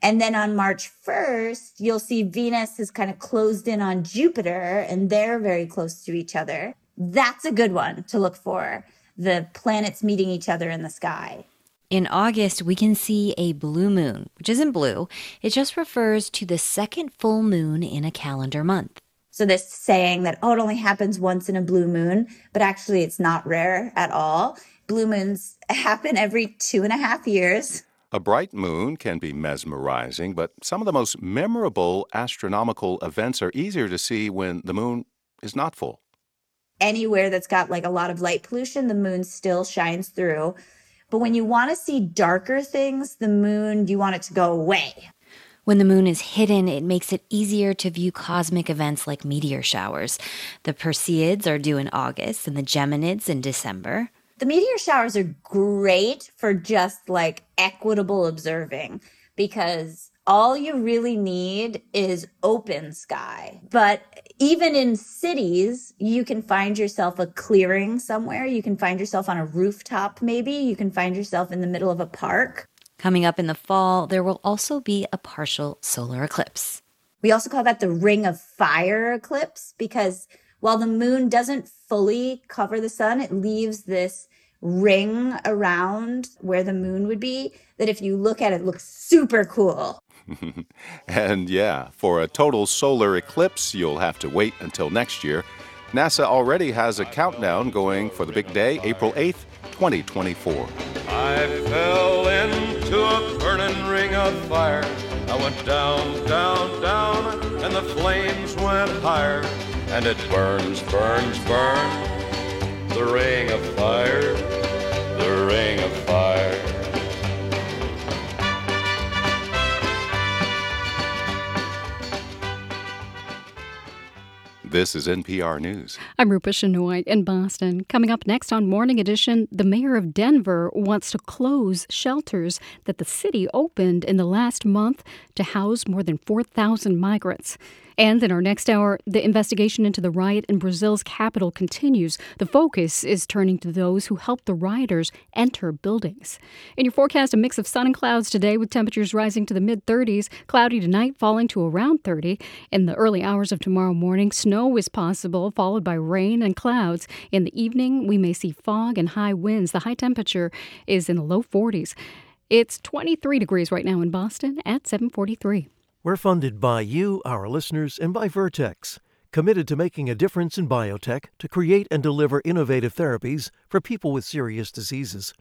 And then on March 1st, you'll see Venus has kind of closed in on Jupiter and they're very close to each other. That's a good one to look for the planets meeting each other in the sky. In August, we can see a blue moon, which isn't blue. It just refers to the second full moon in a calendar month. So this saying that, oh, it only happens once in a blue moon, but actually it's not rare at all. Blue moons happen every two and a half years. A bright moon can be mesmerizing, but some of the most memorable astronomical events are easier to see when the moon is not full. Anywhere that's got like a lot of light pollution, the moon still shines through. But when you want to see darker things, the moon, you want it to go away. When the moon is hidden, it makes it easier to view cosmic events like meteor showers. The Perseids are due in August and the Geminids in December. The meteor showers are great for just like equitable observing because all you really need is open sky. But even in cities, you can find yourself a clearing somewhere. You can find yourself on a rooftop, maybe. You can find yourself in the middle of a park. Coming up in the fall, there will also be a partial solar eclipse. We also call that the ring of fire eclipse because while the moon doesn't fully cover the sun, it leaves this ring around where the moon would be that if you look at it looks super cool. and yeah, for a total solar eclipse, you'll have to wait until next year. NASA already has a countdown going for the big day, April 8th, 2024. I fell into a burning ring of fire. I went down, down, down, and the flames went higher. And it burns, burns, burns. The ring of fire, the ring of fire. This is NPR News. I'm Rupa Shenoy in Boston. Coming up next on Morning Edition, the mayor of Denver wants to close shelters that the city opened in the last month to house more than 4,000 migrants. And in our next hour, the investigation into the riot in Brazil's capital continues. The focus is turning to those who helped the rioters enter buildings. In your forecast, a mix of sun and clouds today with temperatures rising to the mid 30s, cloudy tonight falling to around 30. In the early hours of tomorrow morning, snow is possible, followed by rain and clouds. In the evening, we may see fog and high winds. The high temperature is in the low 40s. It's 23 degrees right now in Boston at 743. We're funded by you, our listeners, and by Vertex, committed to making a difference in biotech to create and deliver innovative therapies for people with serious diseases.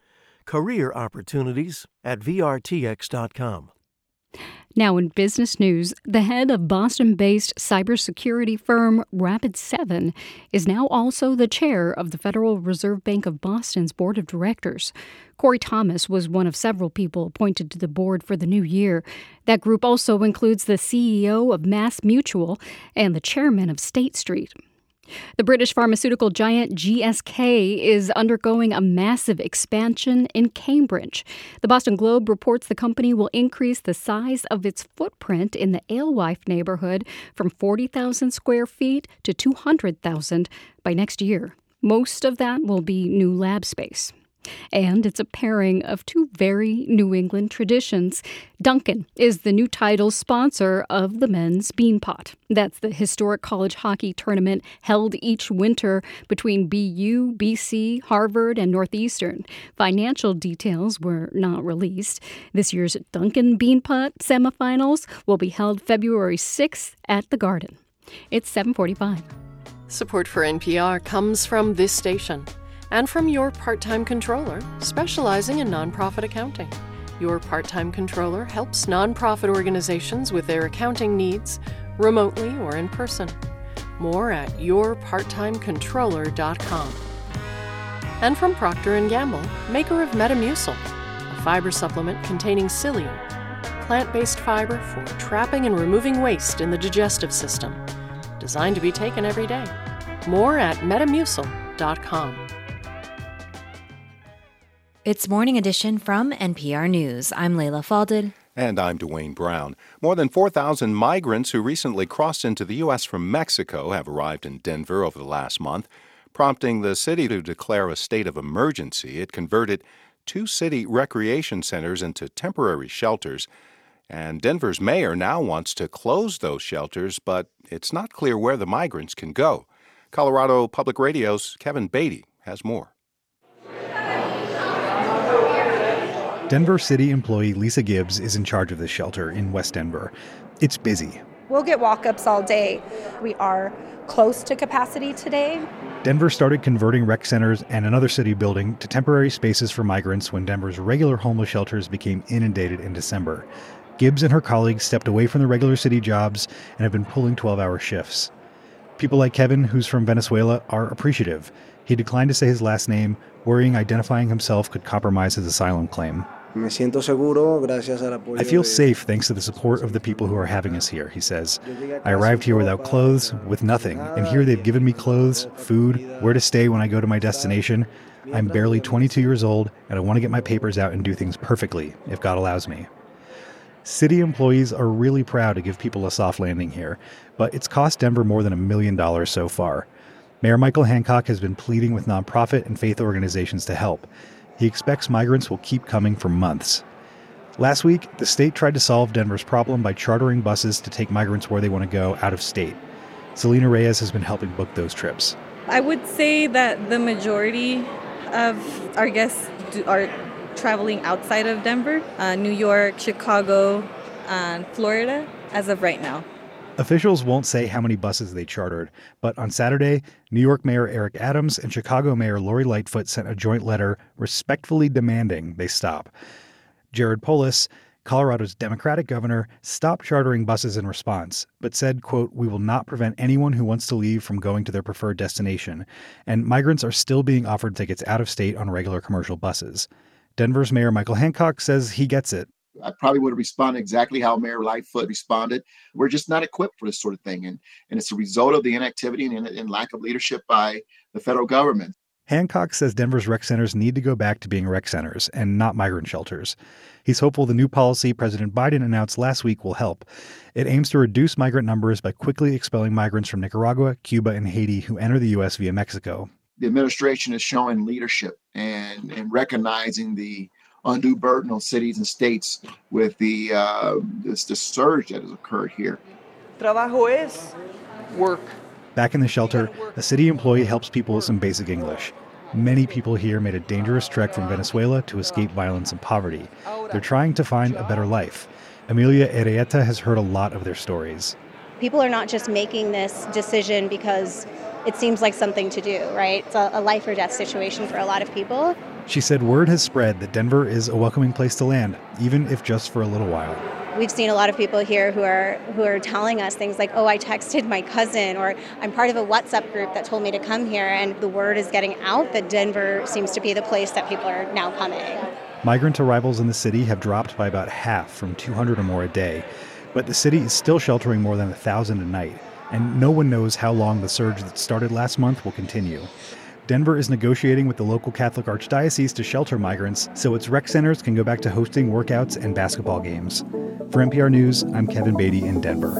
Career opportunities at VRTX.com. Now, in business news, the head of Boston based cybersecurity firm Rapid7 is now also the chair of the Federal Reserve Bank of Boston's board of directors. Corey Thomas was one of several people appointed to the board for the new year. That group also includes the CEO of Mass Mutual and the chairman of State Street. The British pharmaceutical giant GSK is undergoing a massive expansion in Cambridge. The Boston Globe reports the company will increase the size of its footprint in the Alewife neighborhood from 40,000 square feet to 200,000 by next year. Most of that will be new lab space. And it's a pairing of two very New England traditions. Dunkin' is the new title sponsor of the men's Beanpot. That's the historic college hockey tournament held each winter between BU, BC, Harvard, and Northeastern. Financial details were not released. This year's Dunkin' Beanpot semifinals will be held February 6th at the Garden. It's 745. Support for NPR comes from this station and from your part time controller, specializing in nonprofit accounting. Your part time controller helps nonprofit organizations with their accounting needs, remotely or in person. More at yourparttimecontroller.com. And from Procter & Gamble, maker of Metamucil, a fiber supplement containing psyllium, plant-based fiber for trapping and removing waste in the digestive system, designed to be taken every day. More at metamucil.com. It's Morning Edition from NPR News. I'm Leila Fadel. And I'm Dwane Brown. More than 4,000 migrants who recently crossed into the U.S. from Mexico have arrived in Denver over the last month, prompting the city to declare a state of emergency. It converted two city recreation centers into temporary shelters. And Denver's mayor now wants to close those shelters, but it's not clear where the migrants can go. Colorado Public Radio's Kevin Beaty has more. Denver City employee Lisa Gibbs is in charge of the shelter in West Denver. It's busy. We'll get walk ups all day. We are close to capacity today. Denver started converting rec centers and another city building to temporary spaces for migrants when Denver's regular homeless shelters became inundated in December. Gibbs and her colleagues stepped away from the regular city jobs and have been pulling 12 hour shifts. People like Kevin, who's from Venezuela, are appreciative. He declined to say his last name, worrying identifying himself could compromise his asylum claim. Me siento seguro gracias al apoyo I feel safe thanks to the support of the people who are having us here, he says. I arrived here without clothes, with nothing, and here they've given me clothes, food, where to stay when I go to my destination. I'm barely 22 years old, and I want to get my papers out and do things perfectly, if God allows me. City employees are really proud to give people a soft landing here, but it's cost Denver more than a million dollars so far. Mayor Michael Hancock has been pleading with nonprofit and faith organizations to help. He expects migrants will keep coming for months. Last week, the state tried to solve Denver's problem by chartering buses to take migrants where they want to go out of state. Selena Reyes has been helping book those trips. I would say that the majority of our guests do, are traveling outside of Denver, uh, New York, Chicago, and Florida as of right now. Officials won't say how many buses they chartered, but on Saturday, New York Mayor Eric Adams and Chicago Mayor Lori Lightfoot sent a joint letter respectfully demanding they stop. Jared Polis, Colorado's Democratic governor, stopped chartering buses in response, but said, quote, "We will not prevent anyone who wants to leave from going to their preferred destination, and migrants are still being offered tickets out of state on regular commercial buses." Denver's Mayor Michael Hancock says he gets it. I probably would have responded exactly how Mayor Lightfoot responded. We're just not equipped for this sort of thing. And, and it's a result of the inactivity and, and lack of leadership by the federal government. Hancock says Denver's rec centers need to go back to being rec centers and not migrant shelters. He's hopeful the new policy President Biden announced last week will help. It aims to reduce migrant numbers by quickly expelling migrants from Nicaragua, Cuba, and Haiti who enter the U.S. via Mexico. The administration is showing leadership and, and recognizing the undue burden on cities and states with the uh, this, this surge that has occurred here. Trabajo es work. Back in the shelter, a city employee helps people with some basic English. Many people here made a dangerous trek from Venezuela to escape violence and poverty. They're trying to find a better life. Amelia Errieta has heard a lot of their stories. People are not just making this decision because it seems like something to do, right? It's a, a life or death situation for a lot of people. She said word has spread that Denver is a welcoming place to land, even if just for a little while. We've seen a lot of people here who are who are telling us things like, "Oh, I texted my cousin," or "I'm part of a WhatsApp group that told me to come here," and the word is getting out that Denver seems to be the place that people are now coming. Migrant arrivals in the city have dropped by about half from 200 or more a day, but the city is still sheltering more than a 1,000 a night, and no one knows how long the surge that started last month will continue. Denver is negotiating with the local Catholic Archdiocese to shelter migrants so its rec centers can go back to hosting workouts and basketball games. For NPR News, I'm Kevin Beaty in Denver.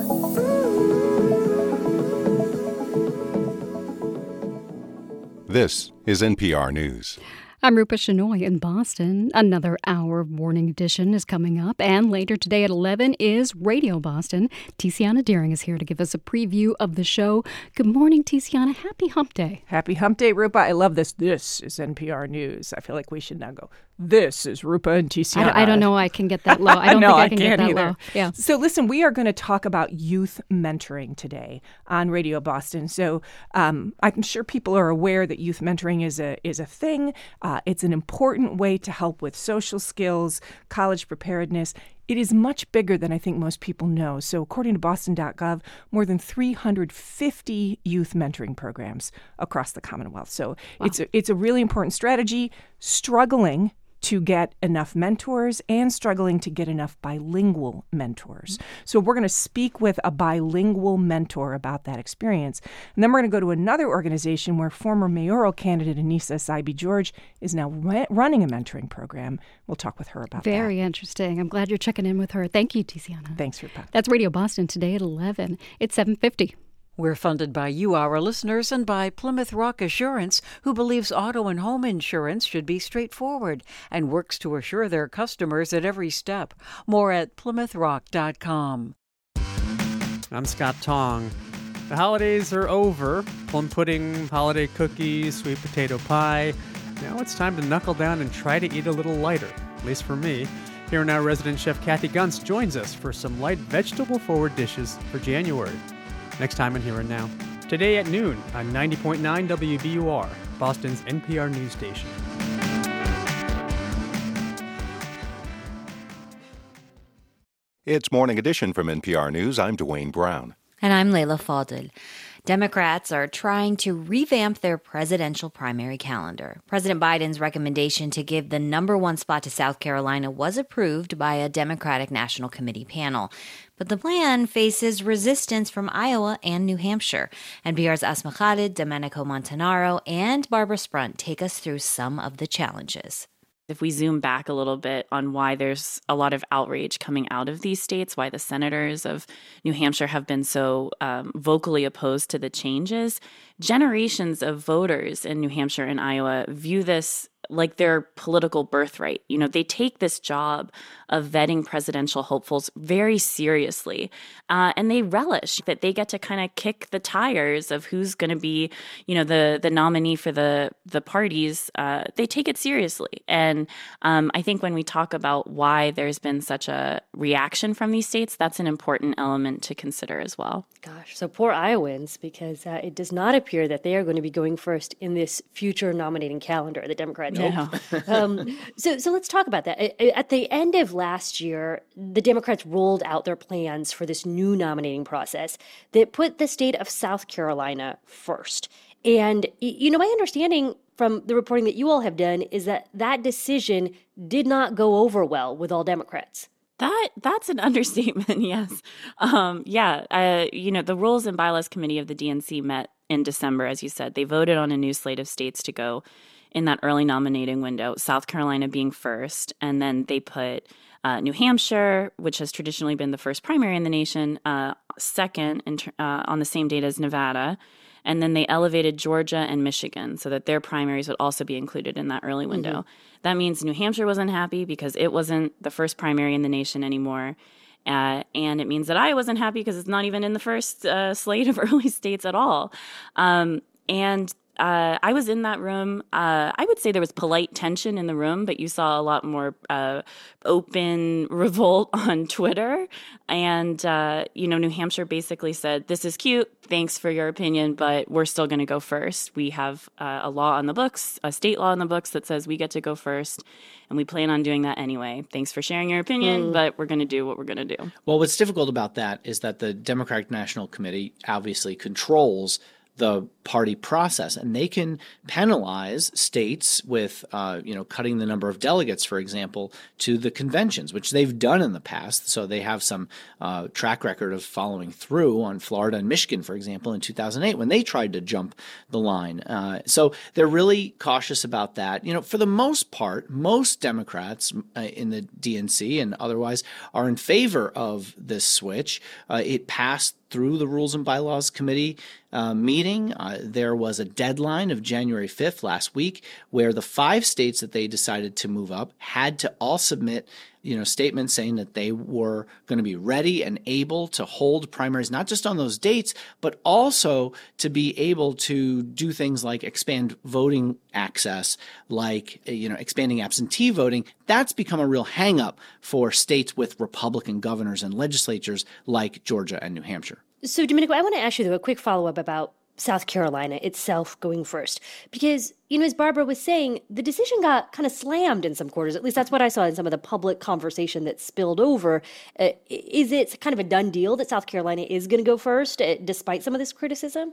This is NPR News. I'm Rupa Shenoy in Boston. Another hour of Morning Edition is coming up, and later today at 11 is Radio Boston. Tiziana Dearing is here to give us a preview of the show. Good morning, Tiziana. Happy Hump Day. Happy Hump Day, Rupa. I love this. This is NPR News. I feel like we should now go. This is Rupa and Tiziana. I don't, I don't know. I can get that low. I don't no, think I can can't get that either. low. Yeah. So listen, we are going to talk about youth mentoring today on Radio Boston. So um, I'm sure people are aware that youth mentoring is a is a thing. Uh, it's an important way to help with social skills, college preparedness. It is much bigger than I think most people know. So, according to Boston.gov, more than 350 youth mentoring programs across the Commonwealth. So, it's a, it's a really important strategy. Struggling to get enough mentors and struggling to get enough bilingual mentors. So, we're going to speak with a bilingual mentor about that experience. And then we're going to go to another organization where former mayoral candidate Annissa Essaibi George is now ra- running a mentoring program. We'll talk with her about that. Very interesting. I'm glad you're checking in with her. Thank you, Tiziana. Thanks, for Rupa. That's Radio Boston today at 11. It's 750. We're funded by you, our listeners, and by Plymouth Rock Assurance, who believes auto and home insurance should be straightforward and works to assure their customers at every step. More at plymouthrock.com. I'm Scott Tong. The holidays are over. Plum pudding, holiday cookies, sweet potato pie. Now it's time to knuckle down and try to eat a little lighter, at least for me. Here Now resident chef Kathy Gunst joins us for some light vegetable forward dishes for January. Next time on Here and Now. Today at noon on 90.9 WBUR, Boston's NPR news station. It's Morning Edition from NPR News. I'm Dwane Brown. And I'm Leila Fadel. Democrats are trying to revamp their presidential primary calendar. President Biden's recommendation to give the number one spot to South Carolina was approved by a Democratic National Committee panel. But the plan faces resistance from Iowa and New Hampshire. NPR's Asma Khalid, Domenico Montanaro, and Barbara Sprunt take us through some of the challenges. If we zoom back a little bit on why there's a lot of outrage coming out of these states, why the senators of New Hampshire have been so um, vocally opposed to the changes, generations of voters in New Hampshire and Iowa view this like their political birthright. You know, they take this job of vetting presidential hopefuls very seriously, uh, and they relish that they get to kind of kick the tires of who's going to be, you know, the the nominee for the the parties. Uh, they take it seriously, and um, I think when we talk about why there's been such a reaction from these states, that's an important element to consider as well. Gosh, so poor Iowans because uh, it does not appear that they are going to be going first in this future nominating calendar. The Democrats Yeah. um, so, so let's talk about that. At the end of last year, the Democrats rolled out their plans for this new nominating process that put the state of South Carolina first. And you know, my understanding from the reporting that you all have done is that that decision did not go over well with all Democrats. That that's an understatement. Yes, um, yeah. Uh, you know, the Rules and Bylaws Committee of the DNC met in December, as you said. They voted on a new slate of states to go in that early nominating window. South Carolina being first, and then they put uh, New Hampshire, which has traditionally been the first primary in the nation, uh, second ter- uh, on the same date as Nevada. And then they elevated Georgia and Michigan so that their primaries would also be included in that early window. That means New Hampshire wasn't happy because it wasn't the first primary in the nation anymore. Uh, and it means that I wasn't happy because it's not even in the first uh, slate of early states at all. Um, and uh, I was in that room. Uh, I would say there was polite tension in the room, but you saw a lot more uh, open revolt on Twitter. And, uh, you know, New Hampshire basically said, This is cute. Thanks for your opinion, but we're still going to go first. We have uh, a law on the books, a state law on the books that says we get to go first. And we plan on doing that anyway. Thanks for sharing your opinion, Mm. but we're going to do what we're going to do. Well, what's difficult about that is that the Democratic National Committee obviously controls the party process, and they can penalize states with, uh, you know, cutting the number of delegates, for example, to the conventions, which they've done in the past. So they have some uh, track record of following through on Florida and Michigan, for example, in 2008 when they tried to jump the line. Uh, so they're really cautious about that. You know, for the most part, most Democrats uh, in the DNC and otherwise are in favor of this switch. Uh, it passed through the Rules and Bylaws Committee uh, meeting. Uh, there was a deadline of January 5th last week where the five states that they decided to move up had to all submit you know statements saying that they were going to be ready and able to hold primaries not just on those dates but also to be able to do things like expand voting access like you know expanding absentee voting. That's become a real hangup for states with republican governors and legislatures like Georgia and New Hampshire. So, Domenico, I want to ask you though, a quick follow up about South Carolina itself going first. Because, you know, as Barbara was saying, the decision got kind of slammed in some quarters. At least that's what I saw in some of the public conversation that spilled over. Uh, is it kind of a done deal that South Carolina is going to go first, uh, despite some of this criticism?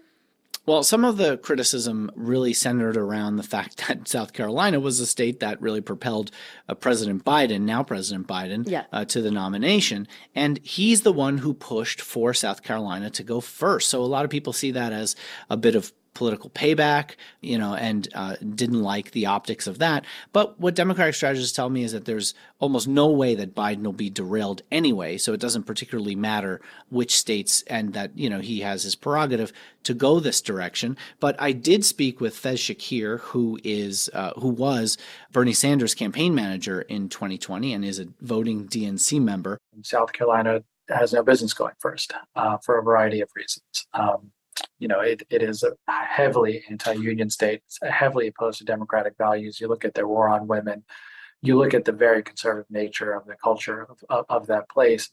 Well, some of the criticism really centered around the fact that South Carolina was a state that really propelled uh, President Biden, now President Biden, Yeah. uh, to the nomination. And he's the one who pushed for South Carolina to go first. So a lot of people see that as a bit of political payback, you know, and uh, didn't like the optics of that. But what Democratic strategists tell me is that there's almost no way that Biden will be derailed anyway. So it doesn't particularly matter which states, and that you know he has his prerogative to go this direction. But I did speak with Faiz Shakir, who is uh, who was Bernie Sanders' campaign manager in 2020 and is a voting DNC member. South Carolina has no business going first uh, for a variety of reasons. Um, you know, it, it is a heavily anti-union state, it's heavily opposed to democratic values. You look at their war on women, you look at the very conservative nature of the culture of, of, of that place.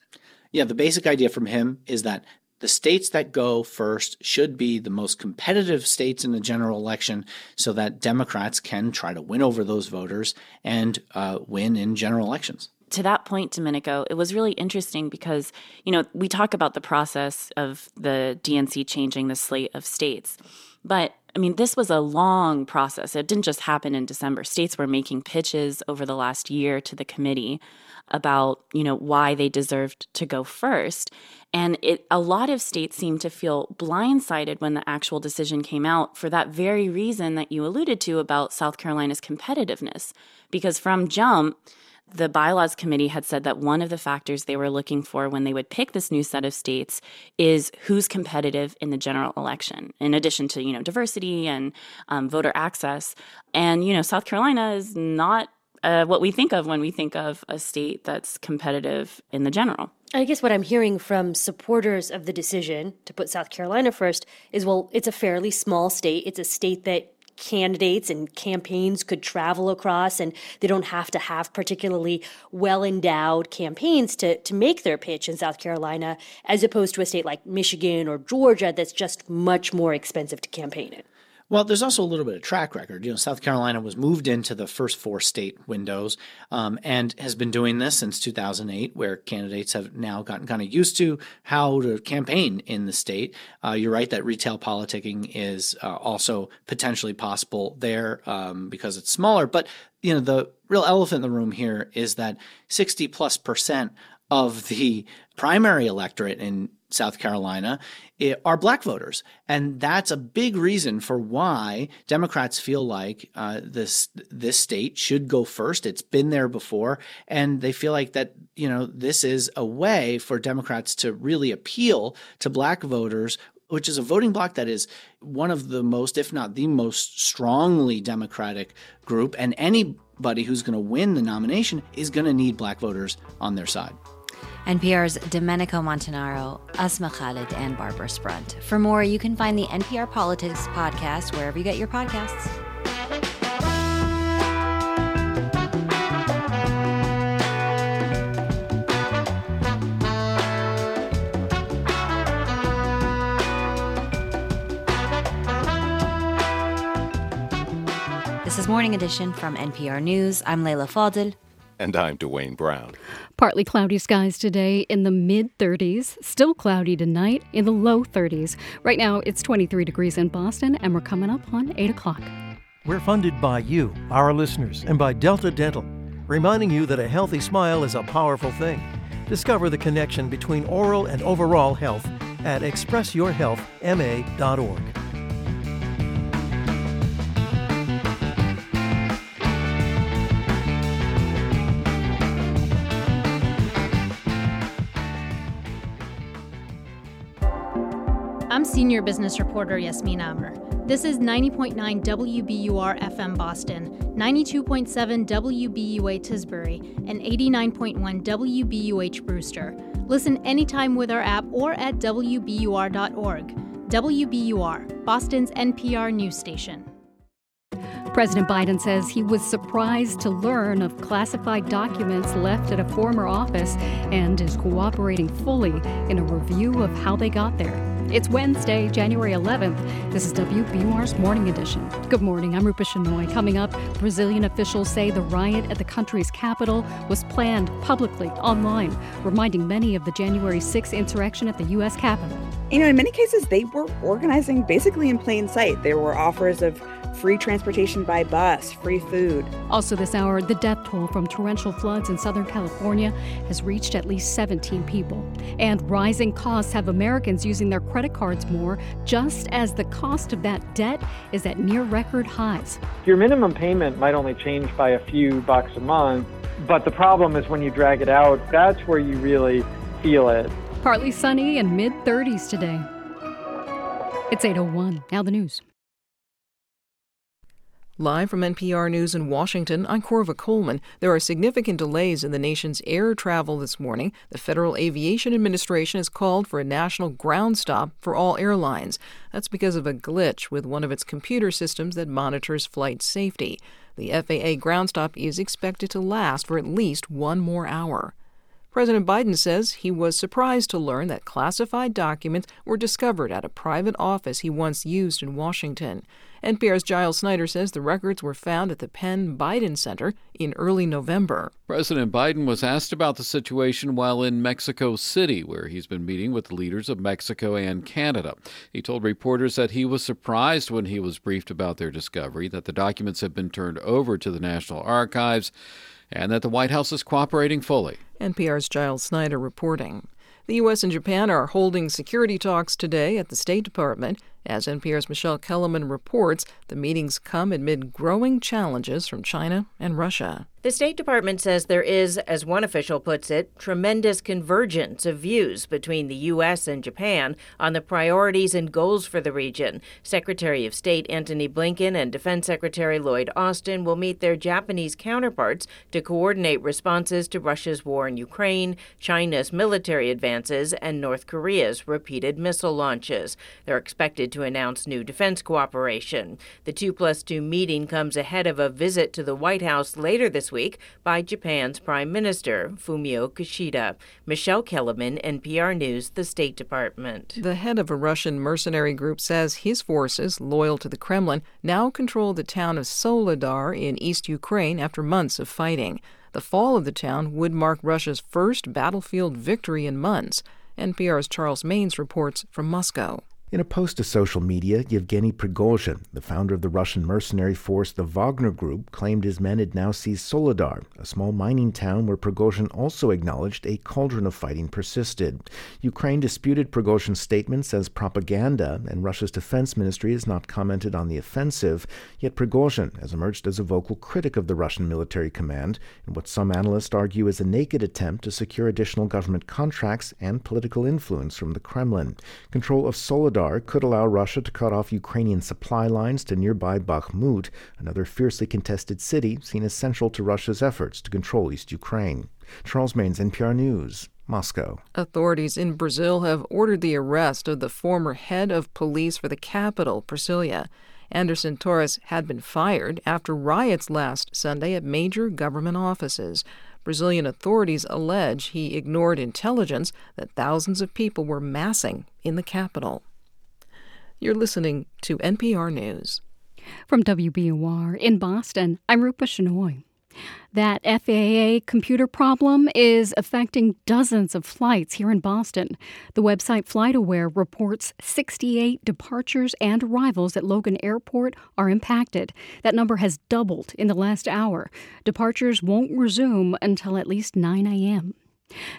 Yeah, the basic idea from him is that the states that go first should be the most competitive states in the general election so that Democrats can try to win over those voters and uh, win in general elections. To that point, Domenico, it was really interesting because, you know, we talk about the process of the DNC changing the slate of states. But I mean, this was a long process. It didn't just happen in December. States were making pitches over the last year to the committee about, you know, why they deserved to go first. And it a lot of states seemed to feel blindsided when the actual decision came out for that very reason that you alluded to about South Carolina's competitiveness. Because from jump, the bylaws committee had said that one of the factors they were looking for when they would pick this new set of states is who's competitive in the general election in addition to you know diversity and um, voter access and you know south carolina is not uh, what we think of when we think of a state that's competitive in the general I guess what I'm hearing from supporters of the decision to put South Carolina first is well, it's a fairly small state. It's a state that candidates and campaigns could travel across and they don't have to have particularly well endowed campaigns to, to make their pitch in South Carolina, as opposed to a state like Michigan or Georgia that's just much more expensive to campaign in. Well, there's also a little bit of track record. You know, South Carolina was moved into the first four state windows um, and has been doing this since 2008, where candidates have now gotten kind of used to how to campaign in the state. Uh, you're right that retail politicking is uh, also potentially possible there um, because it's smaller. But, you know, the real elephant in the room here is that 60 plus percent of the primary electorate in South Carolina are black voters. And that's a big reason for why Democrats feel like uh, this this state should go first. It's been there before. And they feel like that, you know, this is a way for Democrats to really appeal to black voters which is a voting bloc that is one of the most, if not the most strongly Democratic group. And anybody who's going to win the nomination is going to need black voters on their side. NPR's Domenico Montanaro, Asma Khalid, and Barbara Sprunt. For more, you can find the NPR Politics podcast wherever you get your podcasts. This is Morning Edition from NPR News. I'm Leila Fadel. And I'm Dwane Brown. Partly cloudy skies today in the mid 30s. Still cloudy tonight in the low 30s. Right now it's 23 degrees in Boston, and we're coming up on 8 o'clock. We're funded by you, our listeners, and by Delta Dental, reminding you that a healthy smile is a powerful thing. Discover the connection between oral and overall health at expressyourhealthma.org. senior business reporter Yasmin Amer. This is 90.9 WBUR FM Boston, 92.7 WBUA Tisbury, and 89.1 WBUH Brewster. Listen anytime with our app or at WBUR.org. WBUR, Boston's NPR news station. President Biden says he was surprised to learn of classified documents left at a former office and is cooperating fully in a review of how they got there. It's Wednesday, January 11th. This is WBUR's Morning Edition. Good morning. I'm Rupa Shenoy. Coming up, Brazilian officials say the riot at the country's capital was planned publicly online, reminding many of the January 6th insurrection at the U.S. Capitol. You know, in many cases, they were organizing basically in plain sight. There were offers of free transportation by bus, free food. Also, this hour, the death toll from torrential floods in Southern California has reached at least 17 people. And rising costs have Americans using their credit cards more, just as the cost of that debt is at near record highs. Your minimum payment might only change by a few bucks a month, but the problem is when you drag it out, that's where you really feel it. Partly sunny and mid 30s today. It's 801. Now the news. Live from NPR News in Washington, I'm Korva Coleman. There are significant delays in the nation's air travel this morning. The Federal Aviation Administration has called for a national ground stop for all airlines. That's because of a glitch with one of its computer systems that monitors flight safety. The FAA ground stop is expected to last for at least one more hour. President Biden says he was surprised to learn that classified documents were discovered at a private office he once used in Washington. NPR's Giles Snyder says the records were found at the Penn Biden Center in early November. President Biden was asked about the situation while in Mexico City, where he's been meeting with the leaders of Mexico and Canada. He told reporters that he was surprised when he was briefed about their discovery, that the documents have been turned over to the National Archives, and that the White House is cooperating fully. NPR's Giles Snyder reporting. The U.S. and Japan are holding security talks today at the State Department. As NPR's Michelle Kelemen reports, the meetings come amid growing challenges from China and Russia. The State Department says there is, as one official puts it, tremendous convergence of views between the U.S. and Japan on the priorities and goals for the region. Secretary of State Antony Blinken and Defense Secretary Lloyd Austin will meet their Japanese counterparts to coordinate responses to Russia's war in Ukraine, China's military advances, and North Korea's repeated missile launches. They're expected to announce new defense cooperation. The 2 plus 2 meeting comes ahead of a visit to the White House later this week by Japan's Prime Minister, Fumio Kishida. Michelle Kelemen, NPR News, the State Department. The head of a Russian mercenary group says his forces, loyal to the Kremlin, now control the town of Soledar in East Ukraine after months of fighting. The fall of the town would mark Russia's first battlefield victory in months. NPR's Charles Maynes reports from Moscow. In a post to social media, Yevgeny Prigozhin, the founder of the Russian mercenary force the Wagner Group, claimed his men had now seized Soledar, a small mining town where Prigozhin also acknowledged a cauldron of fighting persisted. Ukraine disputed Prigozhin's statements as propaganda, and Russia's defense ministry has not commented on the offensive. Yet Prigozhin has emerged as a vocal critic of the Russian military command in what some analysts argue is a naked attempt to secure additional government contracts and political influence from the Kremlin. Control of Could allow Russia to cut off Ukrainian supply lines to nearby Bakhmut, another fiercely contested city seen as central to Russia's efforts to control East Ukraine. Charles Maynes, NPR News, Moscow. Authorities in Brazil have ordered the arrest of the former head of police for the capital, Brasilia. Anderson Torres had been fired after riots last Sunday at major government offices. Brazilian authorities allege he ignored intelligence that thousands of people were massing in the capital. You're listening to NPR News. From WBUR in Boston, I'm Rupa Shenoy. That FAA computer problem is affecting dozens of flights here in Boston. The website FlightAware reports 68 departures and arrivals at Logan Airport are impacted. That number has doubled in the last hour. Departures won't resume until at least 9 a.m.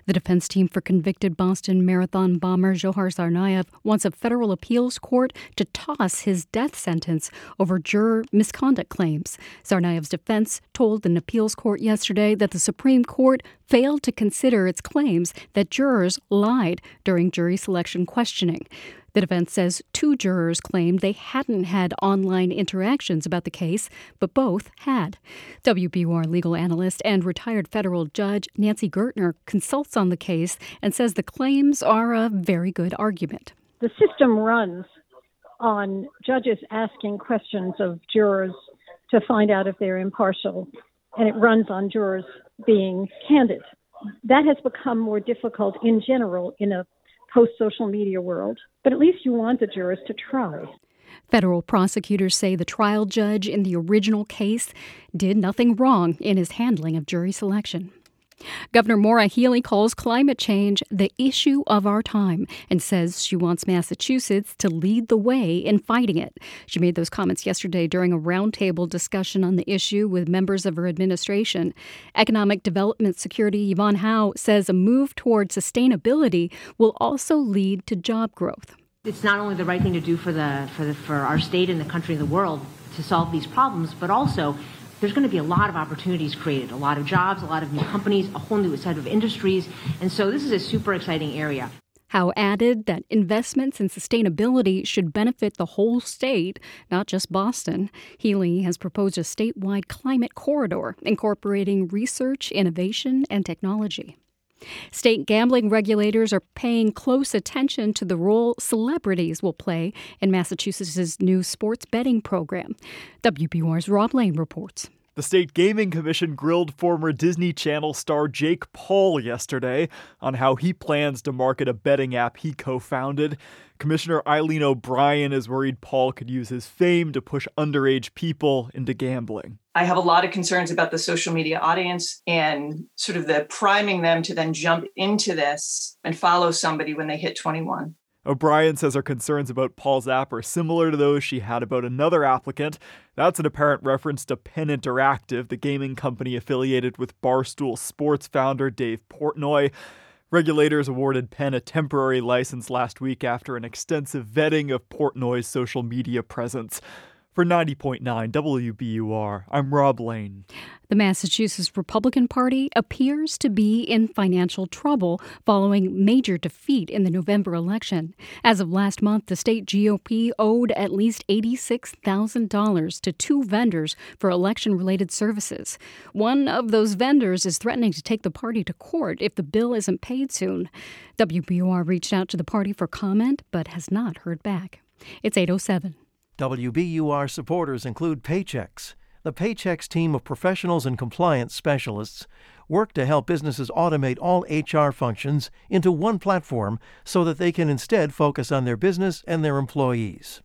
The defense team for convicted Boston Marathon bomber Dzhokhar Tsarnaev wants a federal appeals court to toss his death sentence over juror misconduct claims. Tsarnaev's defense told an appeals court yesterday that the Supreme Court failed to consider its claims that jurors lied during jury selection questioning. The defense says two jurors claimed they hadn't had online interactions about the case, but both had. WBUR legal analyst and retired federal judge Nancy Gertner consults on the case and says the claims are a very good argument. The system runs on judges asking questions of jurors to find out if they're impartial, and it runs on jurors being candid. That has become more difficult in general in a post social media world, but at least you want the jurors to try. Federal prosecutors say the trial judge in the original case did nothing wrong in his handling of jury selection. Governor Maura Healey calls climate change the issue of our time and says she wants Massachusetts to lead the way in fighting it. She made those comments yesterday during a roundtable discussion on the issue with members of her administration. Economic Development Security Yvonne Hao says a move toward sustainability will also lead to job growth. It's not only the right thing to do for the for the for our state and the country and the world to solve these problems, but also there's going to be a lot of opportunities created, a lot of jobs, a lot of new companies, a whole new set of industries. And so this is a super exciting area. Hao added that investments in sustainability should benefit the whole state, not just Boston. Healey has proposed a statewide climate corridor incorporating research, innovation, and technology. State gambling regulators are paying close attention to the role celebrities will play in Massachusetts' new sports betting program. WBUR's Rob Lane reports. The State Gaming Commission grilled former Disney Channel star Jake Paul yesterday on how he plans to market a betting app he co founded. Commissioner Eileen O'Brien is worried Paul could use his fame to push underage people into gambling. I have a lot of concerns about the social media audience and sort of the priming them to then jump into this and follow somebody when they hit 21. O'Brien says her concerns about Paul's app are similar to those she had about another applicant. That's an apparent reference to Penn Interactive, the gaming company affiliated with Barstool Sports founder Dave Portnoy. Regulators awarded Penn a temporary license last week after an extensive vetting of Portnoy's social media presence. For 90.9 WBUR, I'm Rob Lane. The Massachusetts Republican Party appears to be in financial trouble following major defeat in the November election. As of last month, the state GOP owed at least $86,000 to two vendors for election related services. One of those vendors is threatening to take the party to court if the bill isn't paid soon. WBUR reached out to the party for comment but has not heard back. It's 807. WBUR supporters include Paychex. The Paychex team of professionals and compliance specialists work to help businesses automate all HR functions into one platform so that they can instead focus on their business and their employees.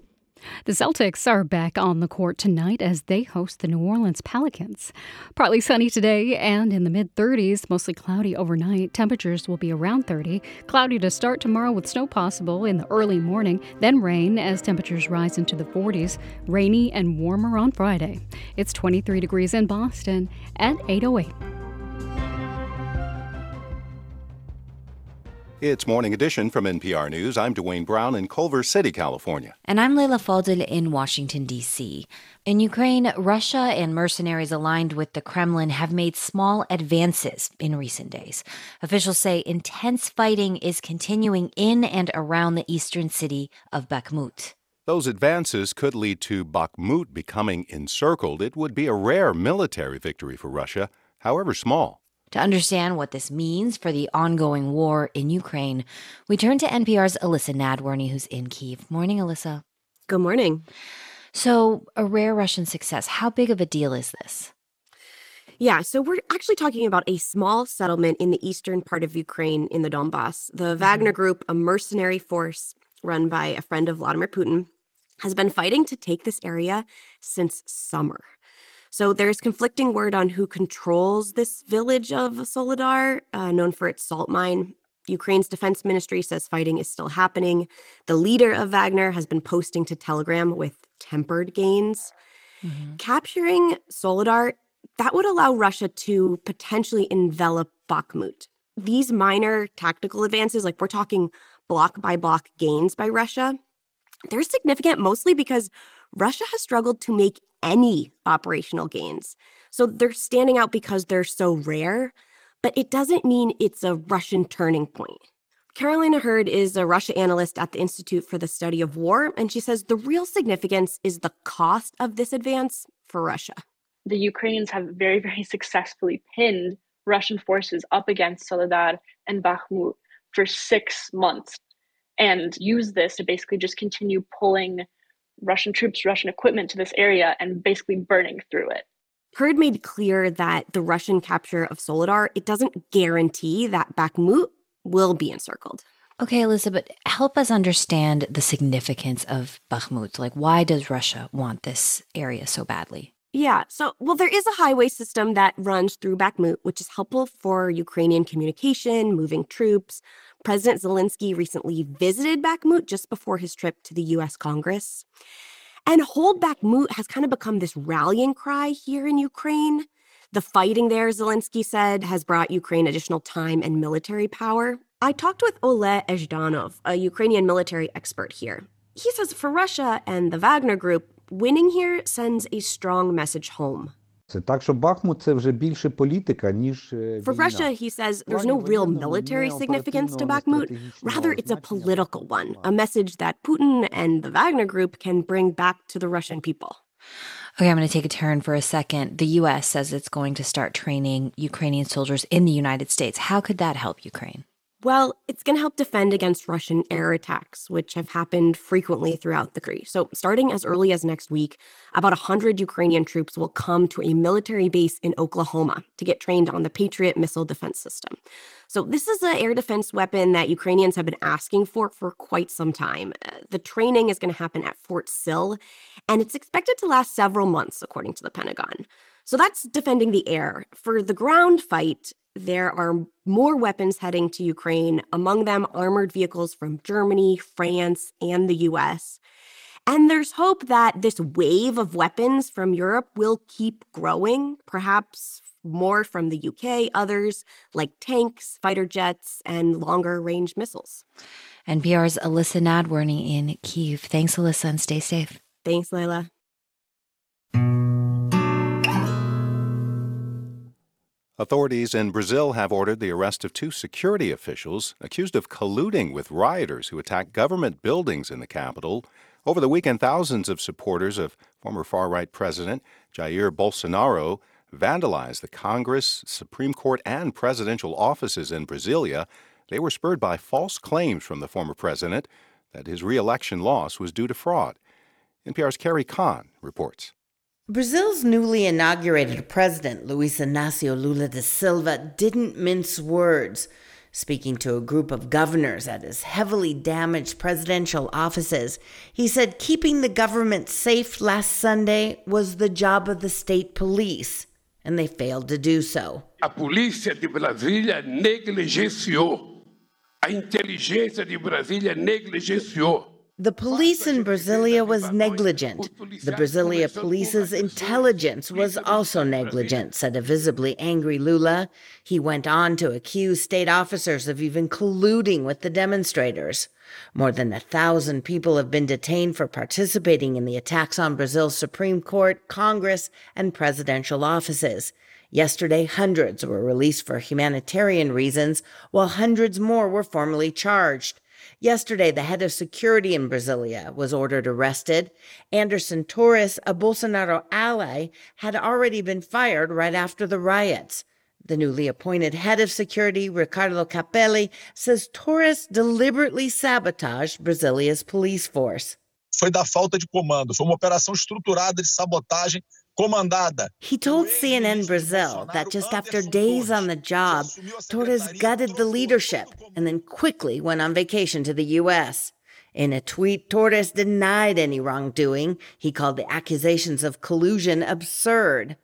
The Celtics are back on the court tonight as they host the New Orleans Pelicans. Partly sunny today and in the mid 30s, mostly cloudy overnight. Temperatures will be around 30. Cloudy to start tomorrow with snow possible in the early morning, then rain as temperatures rise into the 40s. Rainy and warmer on Friday. It's 23 degrees in Boston at 808. It's Morning Edition from NPR News. I'm Dwane Brown in Culver City, California. And I'm Leila Fadel in Washington, D.C. In Ukraine, Russia and mercenaries aligned with the Kremlin have made small advances in recent days. Officials say intense fighting is continuing in and around the eastern city of Bakhmut. Those advances could lead to Bakhmut becoming encircled. It would be a rare military victory for Russia, however small. To understand what this means for the ongoing war in Ukraine, we turn to NPR's Elissa Nadworny, who's in Kiev. Morning, Elissa. Good morning. So, a rare Russian success. How big of a deal is this? Yeah, so we're actually talking about a small settlement in the eastern part of Ukraine in the Donbass. The mm-hmm. Wagner Group, a mercenary force run by a friend of Vladimir Putin, has been fighting to take this area since summer. So there's conflicting word on who controls this village of Soledar, uh, known for its salt mine. Ukraine's defense ministry says fighting is still happening. The leader of Wagner has been posting to Telegram with tempered gains. Mm-hmm. Capturing Soledar, that would allow Russia to potentially envelop Bakhmut. These minor tactical advances, like we're talking block by block gains by Russia, they're significant mostly because Russia has struggled to make any operational gains. So they're standing out because they're so rare, but it doesn't mean it's a Russian turning point. Karolina Hird is a Russia analyst at the Institute for the Study of War, and she says the real significance is the cost of this advance for Russia. The Ukrainians have very, very successfully pinned Russian forces up against Soledar and Bakhmut for six months and use this to basically just continue pulling Russian troops, Russian equipment to this area and basically burning through it. Hird made clear that the Russian capture of Soledar, it doesn't guarantee that Bakhmut will be encircled. Okay, Elizabeth, help us understand the significance of Bakhmut. Like, why does Russia want this area so badly? Yeah, so, well, there is a highway system that runs through Bakhmut, which is helpful for Ukrainian communication, moving troops. President Zelensky recently visited Bakhmut just before his trip to the US Congress. And Hold Bakhmut has kind of become this rallying cry here in Ukraine. The fighting there, Zelensky said, has brought Ukraine additional time and military power. I talked with Oleg Zhdanov, a Ukrainian military expert here. He says for Russia and the Wagner Group, winning here sends a strong message home. For Russia, he says, there's no real military significance to Bakhmut. Rather, it's a political one, a message that Putin and the Wagner Group can bring back to the Russian people. Okay, I'm going to take a turn for a second. The U.S. says it's going to start training Ukrainian soldiers in the United States. How could that help Ukraine? Well, it's going to help defend against Russian air attacks, which have happened frequently throughout the Kree. So, starting as early as next week, about 100 Ukrainian troops will come to a military base in Oklahoma to get trained on the Patriot missile defense system. So, this is an air defense weapon that Ukrainians have been asking for for quite some time. Uh, the training is going to happen at Fort Sill, and it's expected to last several months, according to the Pentagon. So that's defending the air. For the ground fight, there are more weapons heading to Ukraine, among them armored vehicles from Germany, France, and the US. And there's hope that this wave of weapons from Europe will keep growing, perhaps more from the UK, others like tanks, fighter jets, and longer range missiles. NPR's Elissa Nadworny in Kiev. Thanks, Elissa, and stay safe. Thanks, Leila. Authorities in Brazil have ordered the arrest of two security officials accused of colluding with rioters who attacked government buildings in the capital. Over the weekend, thousands of supporters of former far right President Jair Bolsonaro vandalized the Congress, Supreme Court, and presidential offices in Brasilia. They were spurred by false claims from the former president that his reelection loss was due to fraud. NPR's Carrie Kahn reports. Brazil's newly inaugurated president, Luiz Inácio Lula da Silva, didn't mince words. Speaking to a group of governors at his heavily damaged presidential offices, he said keeping the government safe last Sunday was the job of the state police, and they failed to do so. A polícia de Brasília negligenciou. A inteligência de Brasília negligenciou. The police in Brasilia was negligent. The Brasilia police's intelligence was also negligent, said a visibly angry Lula. He went on to accuse state officers of even colluding with the demonstrators. More than a thousand people have been detained for participating in the attacks on Brazil's Supreme Court, Congress, and presidential offices. Yesterday, hundreds were released for humanitarian reasons, while hundreds more were formally charged. Yesterday, the head of security in Brasilia was ordered arrested. Anderson Torres, a Bolsonaro ally, had already been fired right after the riots. The newly appointed head of security, Ricardo Cappelli, says Torres deliberately sabotaged Brasilia's police force. Foi da falta de comando, foi uma operação estruturada de sabotagem. He told CNN Brazil that just after days on the job, Torres gutted the leadership and then quickly went on vacation to the U.S. In a tweet, Torres denied any wrongdoing. He called the accusations of collusion absurd.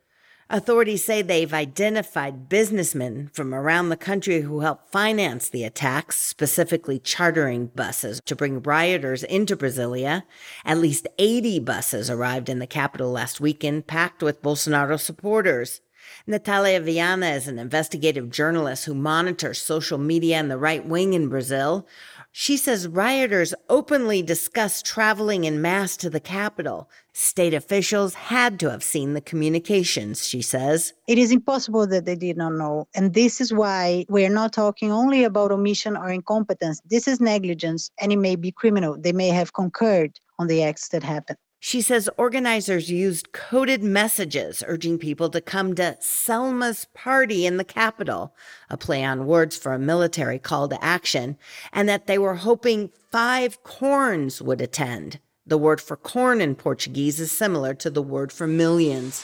Authorities say they've identified businessmen from around the country who helped finance the attacks, specifically chartering buses to bring rioters into Brasilia. At least 80 buses arrived in the capital last weekend, packed with Bolsonaro supporters. Natalia Viana is an investigative journalist who monitors social media and the right wing in Brazil. She says rioters openly discussed traveling in mass to the capital. State officials had to have seen the communications, she says. It is impossible that they did not know. And this is why we're not talking only about omission or incompetence. This is negligence, and it may be criminal. They may have concurred on the acts that happened. She says organizers used coded messages urging people to come to Selma's party in the capital, a play on words for a military call to action, and that they were hoping five corns would attend. The word for corn in Portuguese is similar to the word for millions.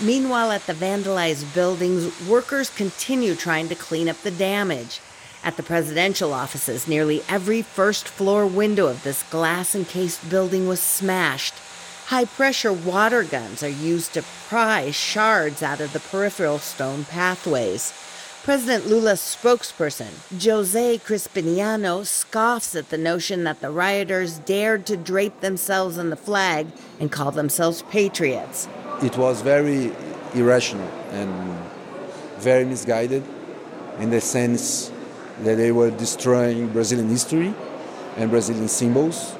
Meanwhile, at the vandalized buildings, workers continue trying to clean up the damage. At the presidential offices, nearly every first floor window of this glass encased building was smashed. High pressure water guns are used to pry shards out of the peripheral stone pathways. President Lula's spokesperson, Jose Chrispiniano, scoffs at the notion that the rioters dared to drape themselves in the flag and call themselves patriots. It was very irrational and very misguided in the sense that they were destroying Brazilian history and Brazilian symbols.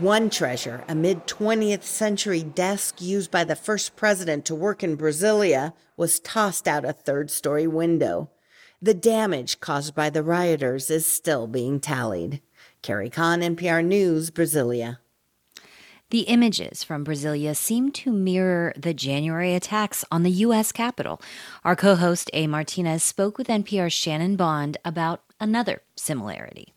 One treasure, a mid 20th century desk used by the first president to work in Brasilia, was tossed out a third story window. The damage caused by the rioters is still being tallied. Carrie Kahn, NPR News, Brasilia. The images from Brasilia seem to mirror the January attacks on the U.S. Capitol. Our co host, A. Martinez, spoke with NPR's Shannon Bond about another similarity.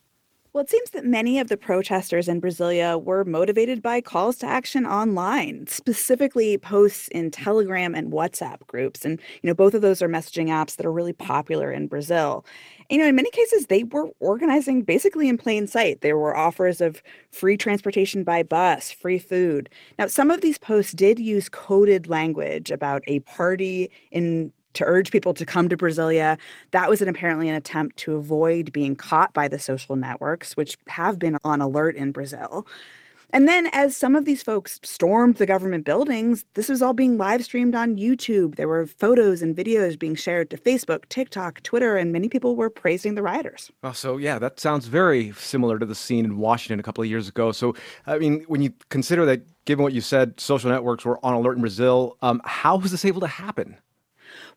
Well, it seems that many of the protesters in Brasilia were motivated by calls to action online, specifically posts in Telegram and WhatsApp groups. And, you know, both of those are messaging apps that are really popular in Brazil. You know, in many cases, they were organizing basically in plain sight. There were offers of free transportation by bus, free food. Now, some of these posts did use coded language about a party in to urge people to come to Brasilia. That was an, apparently an attempt to avoid being caught by the social networks, which have been on alert in Brazil. And then, as some of these folks stormed the government buildings, this was all being live streamed on YouTube. There were photos and videos being shared to Facebook, TikTok, Twitter, and many people were praising the rioters. Oh, so yeah, that sounds very similar to the scene in Washington a couple of years ago. So, I mean, when you consider that, given what you said, social networks were on alert in Brazil, um, how was this able to happen?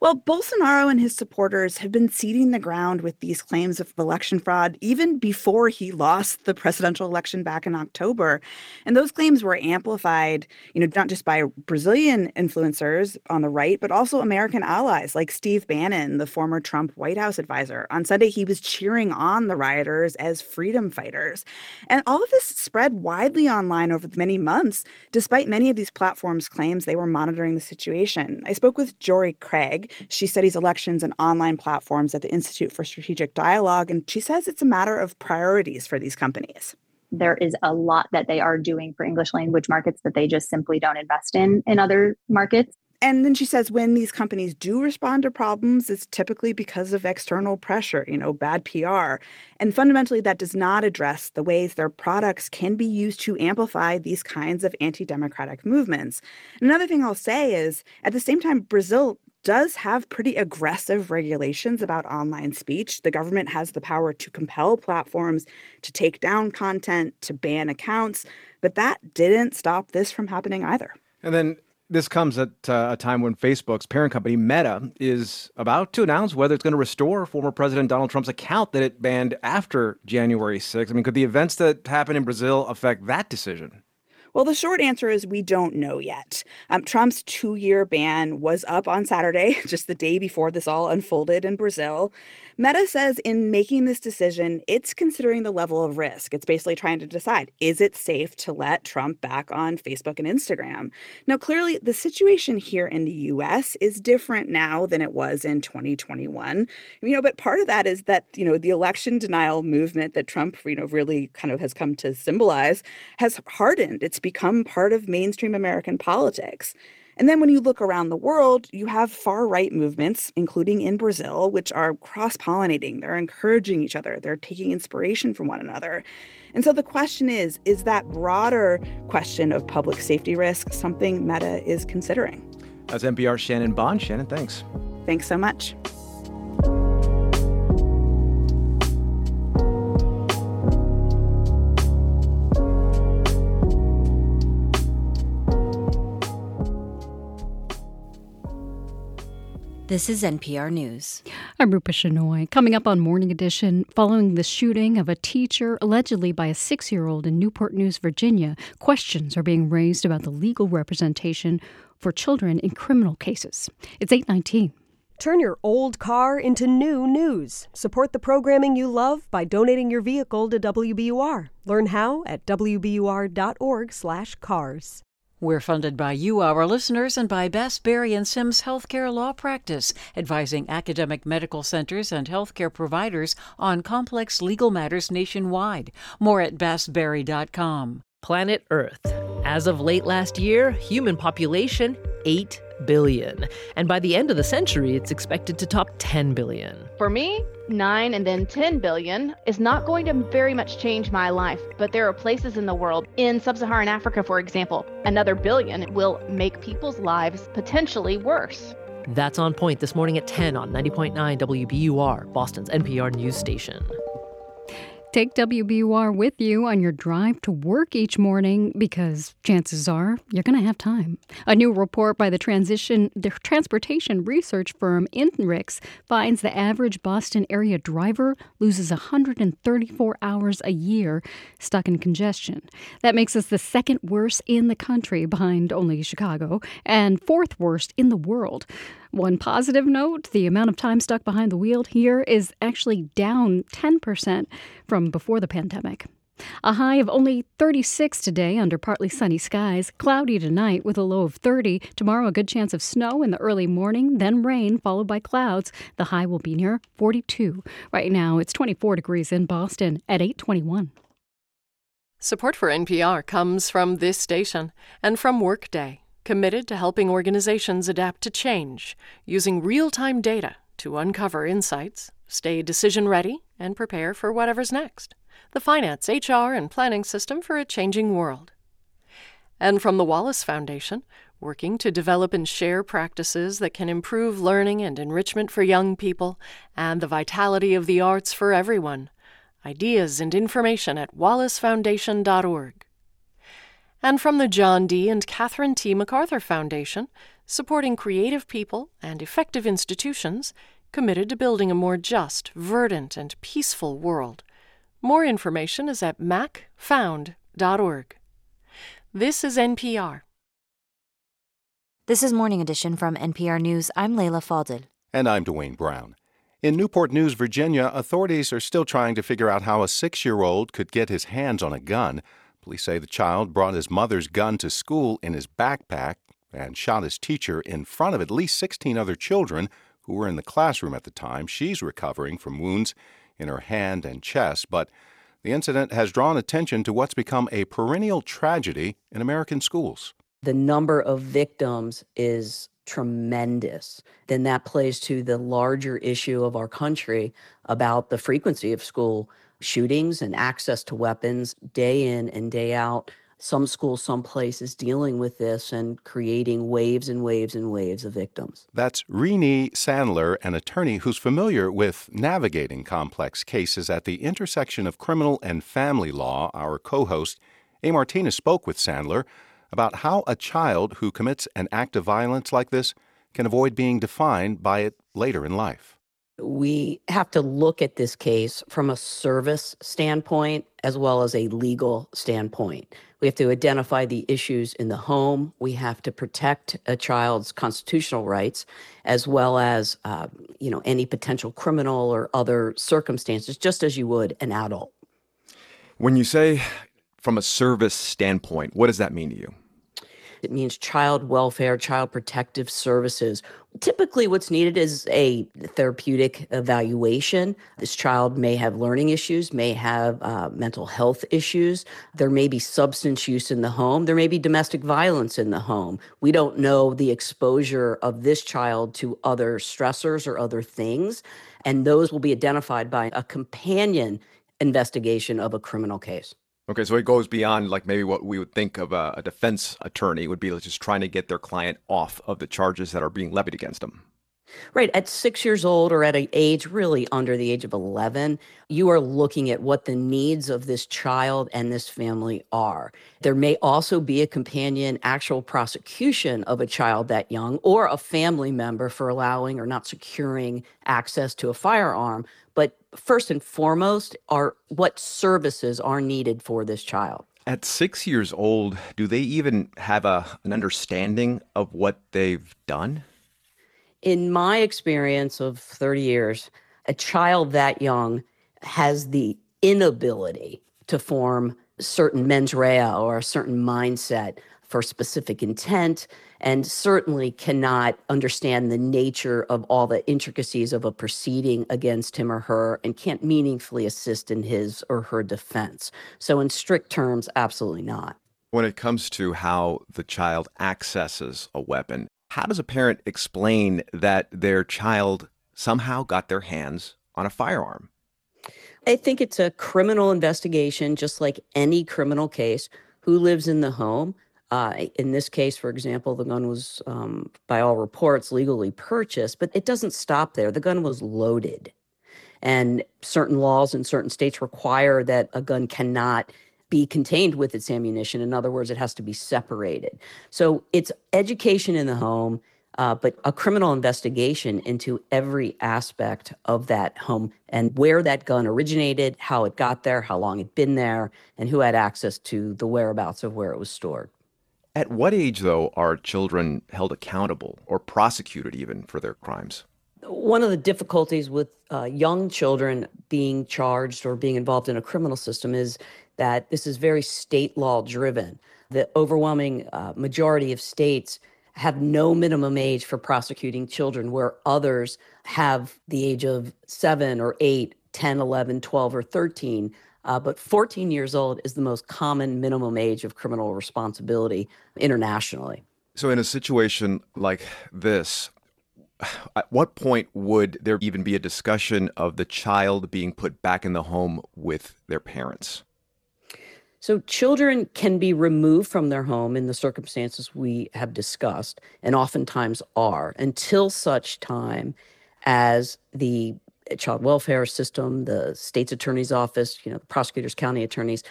Well, Bolsonaro and his supporters have been seeding the ground with these claims of election fraud even before he lost the presidential election back in October. And those claims were amplified, you know, not just by Brazilian influencers on the right, but also American allies like Steve Bannon, the former Trump White House advisor. On Sunday, he was cheering on the rioters as freedom fighters. And all of this spread widely online over many months, despite many of these platforms' claims they were monitoring the situation. I spoke with Jiore Craig. She studies elections and online platforms at the Institute for Strategic Dialogue, and she says it's a matter of priorities for these companies. There is a lot that they are doing for English language markets that they just simply don't invest in in other markets. And then she says when these companies do respond to problems, it's typically because of external pressure, you know, bad PR. And fundamentally, that does not address the ways their products can be used to amplify these kinds of anti democratic movements. Another thing I'll say is at the same time, Brazil does have pretty aggressive regulations about online speech. The government has the power to compel platforms to take down content, to ban accounts, but that didn't stop this from happening either. And then this comes at uh, a time when Facebook's parent company, Meta, is about to announce whether it's going to restore former President Donald Trump's account that it banned after January 6th. I mean, could the events that happened in Brazil affect that decision? Well, the short answer is we don't know yet. Um, Trump's two year ban was up on Saturday, just the day before this all unfolded in Brazil. Meta says in making this decision, it's considering the level of risk. It's basically trying to decide is it safe to let Trump back on Facebook and Instagram? Now, clearly, the situation here in the US is different now than it was in 2021. You know, but part of that is that, you know, the election denial movement that Trump, you know, really kind of has come to symbolize has hardened. It's become part of mainstream American politics. And then when you look around the world, you have far right movements, including in Brazil, which are cross pollinating. They're encouraging each other, they're taking inspiration from one another. And so the question is is that broader question of public safety risk something Meta is considering? That's NPR's Shannon Bond. Shannon, thanks. Thanks so much. This is NPR News. I'm Rupa Shenoy. Coming up on Morning Edition, following the shooting of a teacher allegedly by a six year old in Newport News, Virginia, questions are being raised about the legal representation for children in criminal cases. It's 819. Turn your old car into new news. Support the programming you love by donating your vehicle to WBUR. Learn how at wbur.org/cars. We're funded by you, our listeners, and by Bass, Berry and Sims Healthcare Law Practice, advising academic medical centers and healthcare providers on complex legal matters nationwide. More at bassberry.com. Planet Earth. As of late last year, human population 8 billion. And by the end of the century, it's expected to top 10 billion. For me, 9 and then 10 billion is not going to very much change my life, but there are places in the world, in sub Saharan Africa, for example, another billion will make people's lives potentially worse. That's on point this morning at 10 on 90.9 WBUR, Boston's NPR news station. Take WBUR with you on your drive to work each morning because chances are you're going to have time. A new report by the transition the transportation research firm INRIX finds the average Boston area driver loses 134 hours a year stuck in congestion. That makes us the second worst in the country behind only Chicago and fourth worst in the world. One positive note the amount of time stuck behind the wheel here is actually down 10% from before the pandemic. A high of only 36 today under partly sunny skies, cloudy tonight with a low of 30. Tomorrow, a good chance of snow in the early morning, then rain, followed by clouds. The high will be near 42. Right now, it's 24 degrees in Boston at 821. Support for NPR comes from this station and from Workday committed to helping organizations adapt to change using real time data to uncover insights, stay decision ready, and prepare for whatever's next. The finance, HR, and planning system for a changing world. And from the Wallace Foundation, working to develop and share practices that can improve learning and enrichment for young people and the vitality of the arts for everyone. Ideas and information at wallacefoundation.org and from the John D. and Catherine T. MacArthur Foundation, supporting creative people and effective institutions committed to building a more just, verdant, and peaceful world. More information is at macfound.org. This is NPR. This is Morning Edition from NPR News. I'm Leila Fadel. And I'm Dwane Brown. In Newport News, Virginia, authorities are still trying to figure out how a six year old could get his hands on a gun. Police say the child brought his mother's gun to school in his backpack and shot his teacher in front of at least 16 other children who were in the classroom at the time. She's recovering from wounds in her hand and chest, but the incident has drawn attention to what's become a perennial tragedy in American schools. The number of victims is tremendous. Then that plays to the larger issue of our country about the frequency of school shootings and access to weapons day in and day out. Some schools, some places dealing with this and creating waves and waves and waves of victims. That's Renee Sandler, an attorney who's familiar with navigating complex cases at the intersection of criminal and family law. Our co host, A. Martinez, spoke with Sandler about how a child who commits an act of violence like this can avoid being defined by it later in life we have to look at this case from a service standpoint as well as a legal standpoint. We have to identify the issues in the home. We have to protect a child's constitutional rights, as well as, uh, you know, any potential criminal or other circumstances, just as you would an adult. When you say from a service standpoint, what does that mean to you? It means child welfare, child protective services. Typically, what's needed is a therapeutic evaluation. This child may have learning issues, may have uh, mental health issues. There may be substance use in the home. There may be domestic violence in the home. We don't know the exposure of this child to other stressors or other things. And those will be identified by a companion investigation of a criminal case. Okay, so it goes beyond like maybe what we would think of a, a defense attorney would be like just trying to get their client off of the charges that are being levied against them. Right. At six years old or at an age really under the age of 11, you are looking at what the needs of this child and this family are. There may also be a companion actual prosecution of a child that young or a family member for allowing or not securing access to a firearm. But first and foremost are what services are needed for this child. At six years old, do they even have a, an understanding of what they've done? in my experience of 30 years, a child that young has the inability to form certain mens rea or a certain mindset for specific intent and certainly cannot understand the nature of all the intricacies of a proceeding against him or her and can't meaningfully assist in his or her defense. So, in strict terms, absolutely not. When it comes to how the child accesses a weapon, how does a parent explain that their child somehow got their hands on a firearm? I think it's a criminal investigation, just like any criminal case. Who lives in the home? Uh, in this case, for example, the gun was, um, by all reports, legally purchased, but it doesn't stop there. The gun was loaded. And certain laws in certain states require that a gun cannot be contained with its ammunition. In other words, it has to be separated. So it's education in the home, uh, but a criminal investigation into every aspect of that home and where that gun originated, how it got there, how long it'd been there, and who had access to the whereabouts of where it was stored. At what age, though, are children held accountable or prosecuted even for their crimes? One of the difficulties with uh, young children being charged or being involved in a criminal system is that this is very state law driven. The overwhelming uh, majority of states have no minimum age for prosecuting children, where others have the age of seven or eight, 10, 11, 12, or 13. Uh, but 14 years old is the most common minimum age of criminal responsibility internationally. So, in a situation like this, at what point would there even be a discussion of the child being put back in the home with their parents? So, children can be removed from their home in the circumstances we have discussed, and oftentimes are, until such time as the child welfare system, the state's attorney's office, you know, the prosecutors, county attorneys,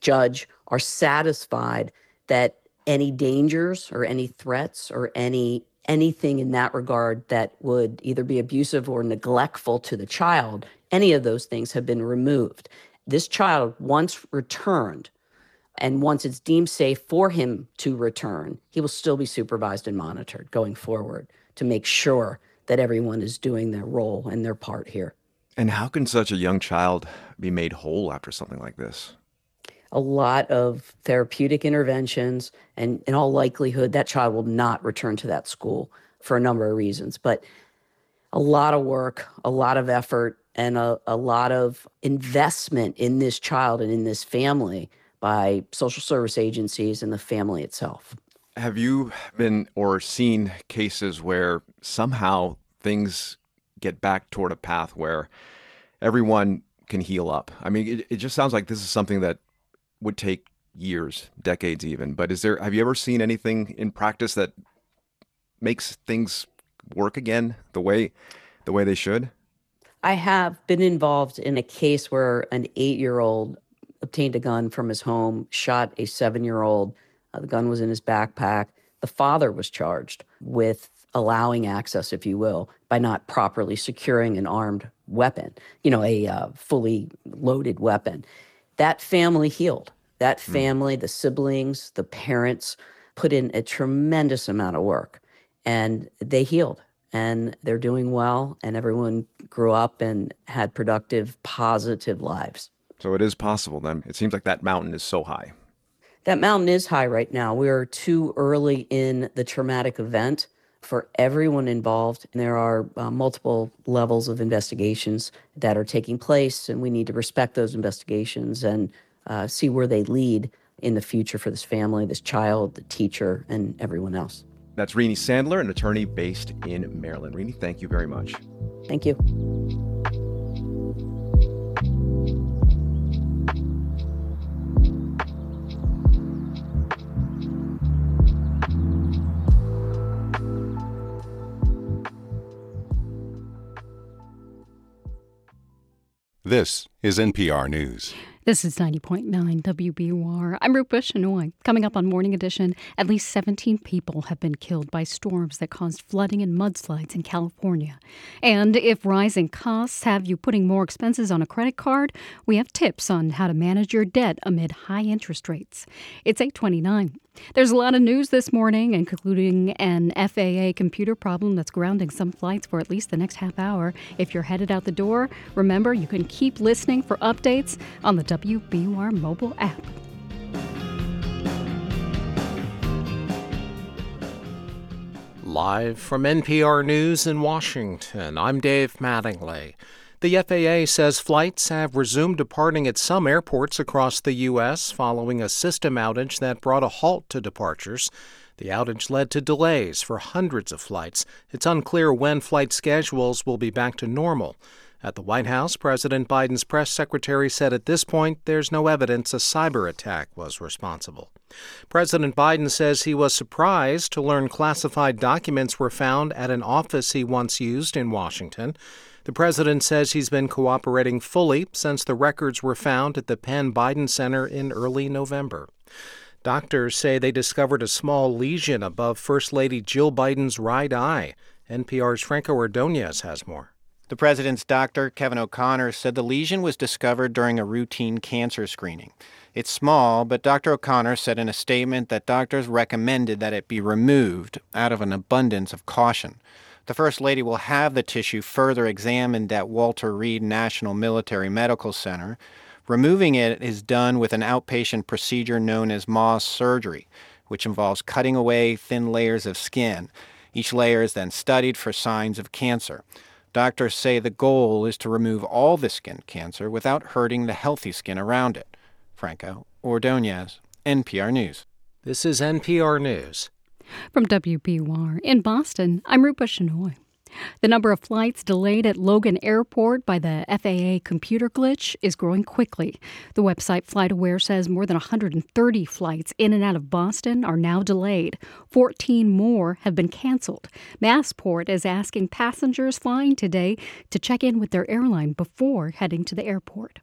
judge are satisfied that any dangers or any threats or any anything in that regard that would either be abusive or neglectful to the child, any of those things have been removed. This child, once returned, and once it's deemed safe for him to return, he will still be supervised and monitored going forward to make sure that everyone is doing their role and their part here. And how can such a young child be made whole after something like this? A lot of therapeutic interventions, and in all likelihood, that child will not return to that school for a number of reasons. But a lot of work, a lot of effort, and a, a lot of investment in this child and in this family by social service agencies and the family itself. Have you been or seen cases where somehow things get back toward a path where everyone can heal up? I mean, it, it just sounds like this is something that would take years, decades even. But is there have you ever seen anything in practice that makes things work again the way the way they should? I have been involved in a case where an 8-year-old obtained a gun from his home, shot a seven year old. Uh, the gun was in his backpack. The father was charged with allowing access, if you will, by not properly securing an armed weapon, you know, a uh, fully loaded weapon. That family healed. That family, mm. the siblings, the parents put in a tremendous amount of work and they healed and they're doing well and everyone grew up and had productive positive lives so it is possible then it seems like that mountain is so high that mountain is high right now we're too early in the traumatic event for everyone involved and there are uh, multiple levels of investigations that are taking place and we need to respect those investigations and uh, see where they lead in the future for this family this child the teacher and everyone else that's Renee Sandler, an attorney based in Maryland. Renee, thank you very much. Thank you. This is NPR News. This is 90.9 WBUR. I'm Rupa Shenoy. Coming up on Morning Edition, at least 17 people have been killed by storms that caused flooding and mudslides in California. And if rising costs have you putting more expenses on a credit card, we have tips on how to manage your debt amid high interest rates. It's 829. There's a lot of news this morning, including an FAA computer problem that's grounding some flights for at least the next half hour. If you're headed out the door, remember you can keep listening for updates on the WBUR mobile app. Live from NPR News in Washington, I'm Dave Mattingly. The FAA says flights have resumed departing at some airports across the U.S. following a system outage that brought a halt to departures. The outage led to delays for hundreds of flights. It's unclear when flight schedules will be back to normal. At the White House, President Biden's press secretary said at this point there's no evidence a cyber attack was responsible. President Biden says he was surprised to learn classified documents were found at an office he once used in Washington. The president says he's been cooperating fully since the records were found at the Penn Biden Center in early November. Doctors say they discovered a small lesion above First Lady Jill Biden's right eye. NPR's Franco Ordonez has more. The president's doctor, Kevin O'Connor, said the lesion was discovered during a routine cancer screening. It's small, but Dr. O'Connor said in a statement that doctors recommended that it be removed out of an abundance of caution. The First Lady will have the tissue further examined at Walter Reed National Military Medical Center. Removing it is done with an outpatient procedure known as Mohs surgery, which involves cutting away thin layers of skin. Each layer is then studied for signs of cancer. Doctors say the goal is to remove all the skin cancer without hurting the healthy skin around it. Franco Ordonez, NPR News. This is NPR News. From WBUR in Boston, I'm Rupa Shenoy. The number of flights delayed at Logan Airport by the FAA computer glitch is growing quickly. The website FlightAware says more than 130 flights in and out of Boston are now delayed. 14 more have been canceled. Massport is asking passengers flying today to check in with their airline before heading to the airport.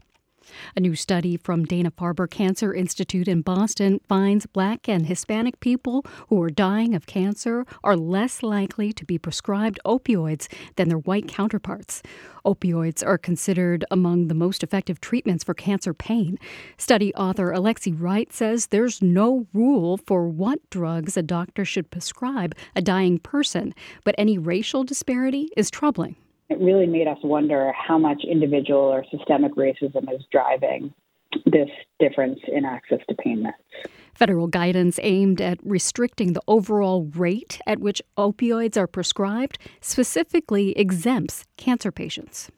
A new study from Dana Farber Cancer Institute in Boston finds black and Hispanic people who are dying of cancer are less likely to be prescribed opioids than their white counterparts. Opioids are considered among the most effective treatments for cancer pain. Study author Alexi Wright says there's no rule for what drugs a doctor should prescribe a dying person, but any racial disparity is troubling it really made us wonder how much individual or systemic racism is driving this difference in access to pain meds. Federal guidance aimed at restricting the overall rate at which opioids are prescribed specifically exempts cancer patients.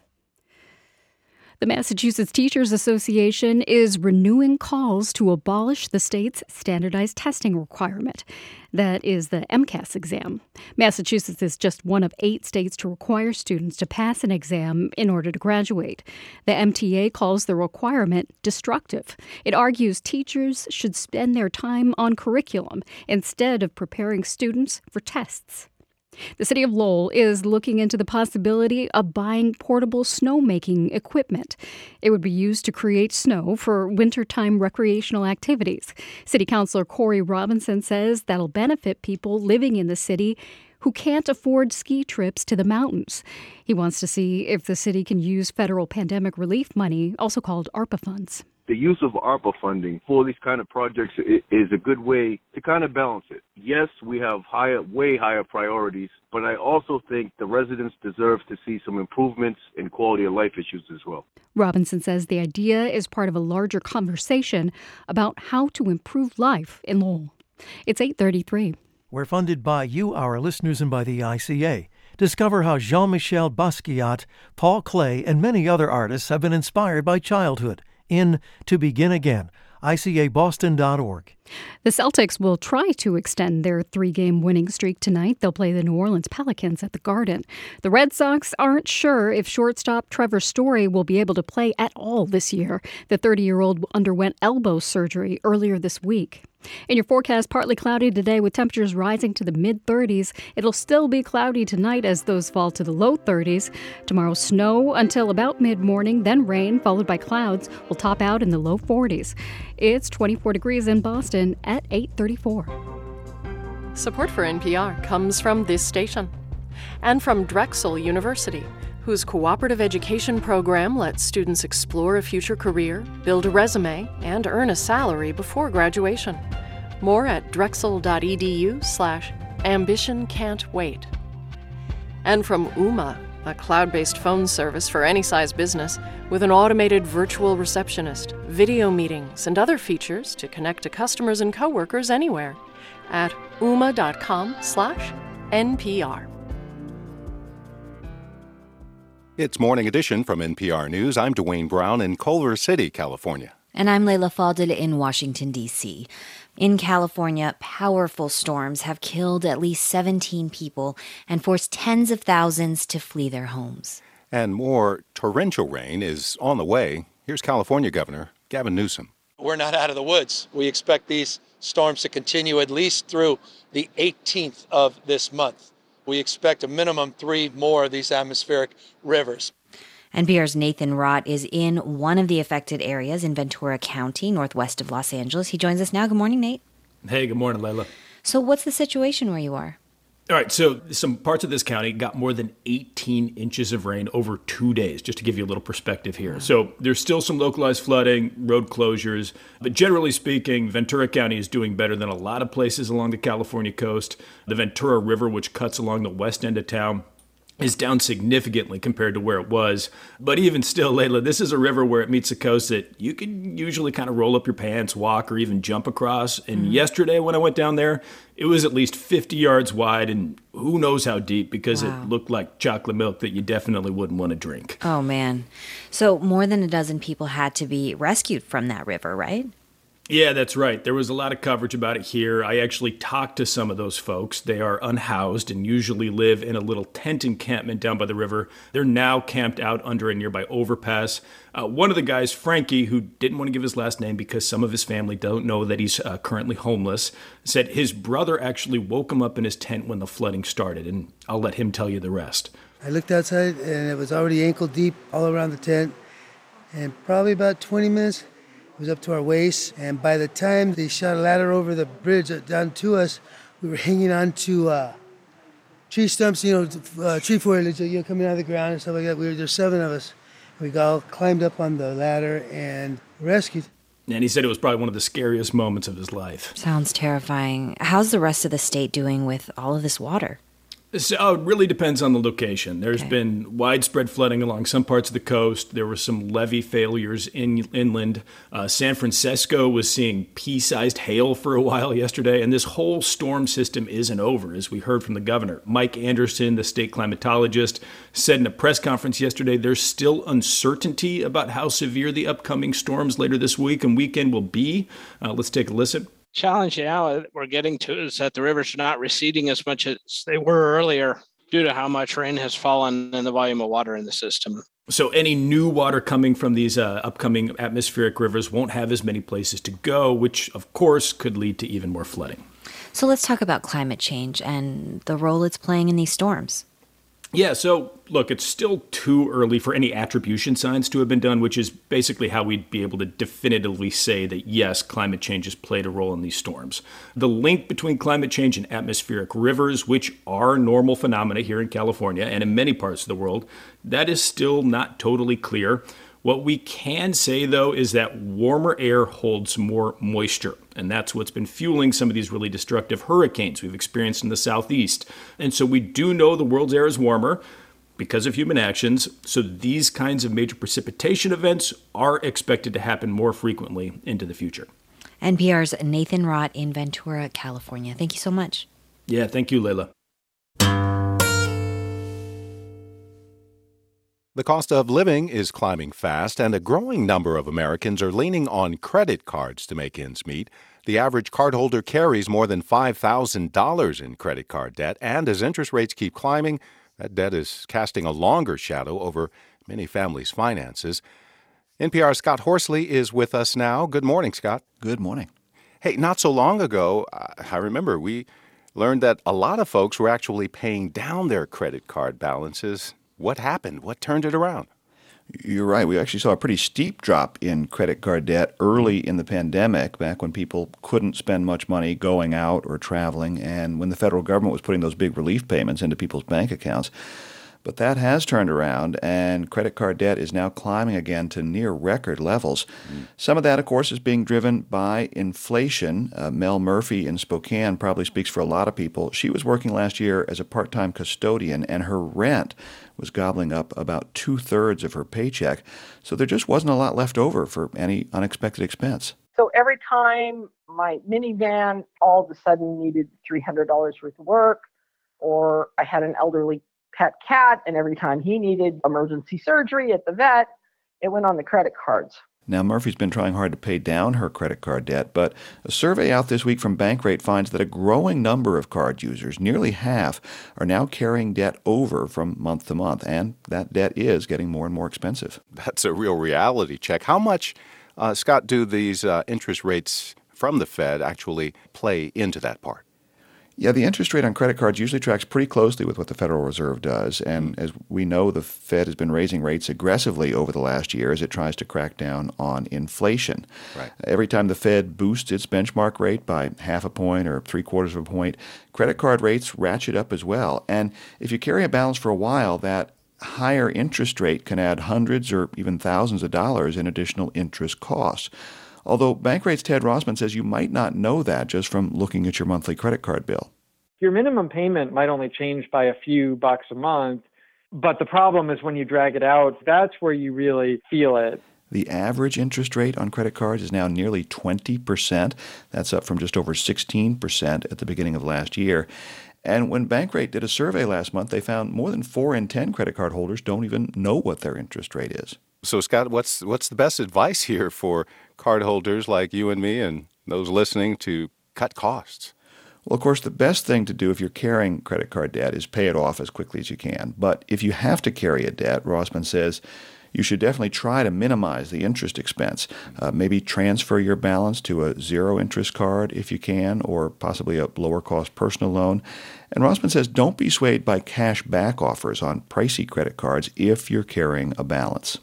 The Massachusetts Teachers Association is renewing calls to abolish the state's standardized testing requirement. That is the MCAS exam. Massachusetts is just one of eight states to require students to pass an exam in order to graduate. The MTA calls the requirement destructive. It argues teachers should spend their time on curriculum instead of preparing students for tests. The city of Lowell is looking into the possibility of buying portable snowmaking equipment. It would be used to create snow for wintertime recreational activities. City Councilor Corey Robinson says that'll benefit people living in the city who can't afford ski trips to the mountains. He wants to see if the city can use federal pandemic relief money, also called ARPA funds. The use of ARPA funding for these kind of projects is a good way to kind of balance it. Yes, we have higher, way higher priorities, but I also think the residents deserve to see some improvements in quality of life issues as well. Robinson says the idea is part of a larger conversation about how to improve life in Lowell. It's 833. We're funded by you, our listeners, and by the ICA. Discover how Jean Michel Basquiat, Paul Klee, and many other artists have been inspired by childhood in To Begin Again, ICABoston.org. The Celtics will try to extend their three game winning streak tonight. They'll play the New Orleans Pelicans at the Garden. The Red Sox aren't sure if shortstop Trevor Story will be able to play at all this year. The 30 year old underwent elbow surgery earlier this week. In your forecast, partly cloudy today with temperatures rising to the mid 30s. It'll still be cloudy tonight as those fall to the low 30s. Tomorrow, snow until about mid morning, then rain, followed by clouds, will top out in the low 40s. It's 24 degrees in Boston at 834. Support for NPR comes from this station and from Drexel University whose cooperative education program lets students explore a future career, build a resume, and earn a salary before graduation. More at drexel.edu/slash ambition can't wait. And from Ooma, a cloud based phone service for any size business with an automated virtual receptionist, video meetings, and other features to connect to customers and coworkers anywhere at ooma.com slash NPR. It's Morning Edition from NPR News. I'm Dwane Brown in Culver City, California. And I'm Leila Fadel in Washington, D.C. In California, powerful storms have killed at least 17 people and forced tens of thousands to flee their homes. And more torrential rain is on the way. Here's California Governor Gavin Newsom. We're not out of the woods. We expect these storms to continue at least through the 18th of this month we expect a minimum three more of these atmospheric rivers. NPR's Nathan Rott is in one of the affected areas in Ventura County, northwest of Los Angeles. He joins us now. Good morning, Nate. Hey, good morning, Leila. So, what's the situation where you are? All right, so some parts of this county got more than 18 inches of rain over two days, just to give you a little perspective here. So there's still some localized flooding, road closures, but generally speaking, Ventura County is doing better than a lot of places along the California coast. The Ventura River, which cuts along the west end of town, is down significantly compared to where it was. But even still, Leila, this is a river where it meets the coast that you can usually kind of roll up your pants, walk, or even jump across. And mm-hmm. yesterday, when I went down there, it was at least 50 yards wide and who knows how deep because wow. it looked like chocolate milk that you definitely wouldn't want to drink. Oh, man. So, more than a dozen people had to be rescued from that river, right? Yeah, that's right. There was a lot of coverage about it here. I actually talked to some of those folks. They are unhoused and usually live in a little tent encampment down by the river. They're now camped out under a nearby overpass. Uh, one of the guys, Frankie, who didn't want to give his last name because some of his family don't know that he's uh, currently homeless, said his brother actually woke him up in his tent when the flooding started. And I'll let him tell you the rest. I looked outside and it was already ankle deep all around the tent. And probably about 20 minutes, it was up to our waist, and by the time they shot a ladder over the bridge down to us, we were hanging on to uh, tree stumps, you know, uh, tree foliage, you know, coming out of the ground and stuff like that. We were, there's seven of us. We all climbed up on the ladder and rescued. And he said it was probably one of the scariest moments of his life. Sounds terrifying. How's the rest of the state doing with all of this water? So it really depends on the location. There's okay. been widespread flooding along some parts of the coast. There were some levee failures in inland. Uh, San Francisco was seeing pea-sized hail for a while yesterday, and this whole storm system isn't over, as we heard from the governor. Mike Anderson, the state climatologist, said in a press conference yesterday there's still uncertainty about how severe the upcoming storms later this week and weekend will be. Uh, let's take a listen challenge now that we're getting to is that the rivers are not receding as much as they were earlier due to how much rain has fallen and the volume of water in the system. So, any new water coming from these uh, upcoming atmospheric rivers won't have as many places to go, which, of course, could lead to even more flooding. So, let's talk about climate change and the role it's playing in these storms. Yeah, so look, it's still too early for any attribution science to have been done, which is basically how we'd be able to definitively say that yes, climate change has played a role in these storms. The link between climate change and atmospheric rivers, which are normal phenomena here in California and in many parts of the world, that is still not totally clear. What we can say, though, is that warmer air holds more moisture. And that's what's been fueling some of these really destructive hurricanes we've experienced in the southeast. And so we do know the world's air is warmer because of human actions. So these kinds of major precipitation events are expected to happen more frequently into the future. NPR's Nathan Rott in Ventura, California. Thank you so much. Yeah, thank you, Leila. The cost of living is climbing fast, and a growing number of Americans are leaning on credit cards to make ends meet. The average cardholder carries more than $5,000 in credit card debt, and as interest rates keep climbing, that debt is casting a longer shadow over many families' finances. NPR's Scott Horsley is with us now. Good morning, Scott. Good morning. Hey, not so long ago, I remember we learned that a lot of folks were actually paying down their credit card balances what happened? What turned it around? You're right. We actually saw a pretty steep drop in credit card debt early mm-hmm. in the pandemic, back when people couldn't spend much money going out or traveling, and when the federal government was putting those big relief payments into people's bank accounts. But that has turned around, and credit card debt is now climbing again to near record levels. Mm. Some of that, of course, is being driven by inflation. Uh, Mel Murphy in Spokane probably speaks for a lot of people. She was working last year as a part time custodian, and her rent was gobbling up about two thirds of her paycheck. So there just wasn't a lot left over for any unexpected expense. So every time my minivan all of a sudden needed $300 worth of work, or I had an elderly pet cat, and every time he needed emergency surgery at the vet, it went on the credit cards. Now, Murphy's been trying hard to pay down her credit card debt, but a survey out this week from Bankrate finds that a growing number of card users, nearly half, are now carrying debt over from month to month, and that debt is getting more and more expensive. That's a real reality check. How much, uh, Scott, do these uh, interest rates from the Fed actually play into that part? Yeah, the interest rate on credit cards usually tracks pretty closely with what the Federal Reserve does. And mm. as we know, the Fed has been raising rates aggressively over the last year as it tries to crack down on inflation. Right. Every time the Fed boosts its benchmark rate by half a point or three quarters of a point, credit card rates ratchet up as well. And if you carry a balance for a while, that higher interest rate can add hundreds or even thousands of dollars in additional interest costs. Although Bankrate's Ted Rossman says you might not know that just from looking at your monthly credit card bill. Your minimum payment might only change by a few bucks a month, but the problem is when you drag it out, that's where you really feel it. The average interest rate on credit cards is now nearly 20%. That's up from just over 16% at the beginning of last year. And when Bankrate did a survey last month, they found more than 4 in 10 credit card holders don't even know what their interest rate is. So Scott, what's what's the best advice here for cardholders like you and me and those listening to cut costs? Well, of course, the best thing to do if you're carrying credit card debt is pay it off as quickly as you can. But if you have to carry a debt, Rossman says you should definitely try to minimize the interest expense. Uh, maybe transfer your balance to a zero interest card if you can, or possibly a lower cost personal loan. And Rossman says don't be swayed by cash back offers on pricey credit cards if you're carrying a balance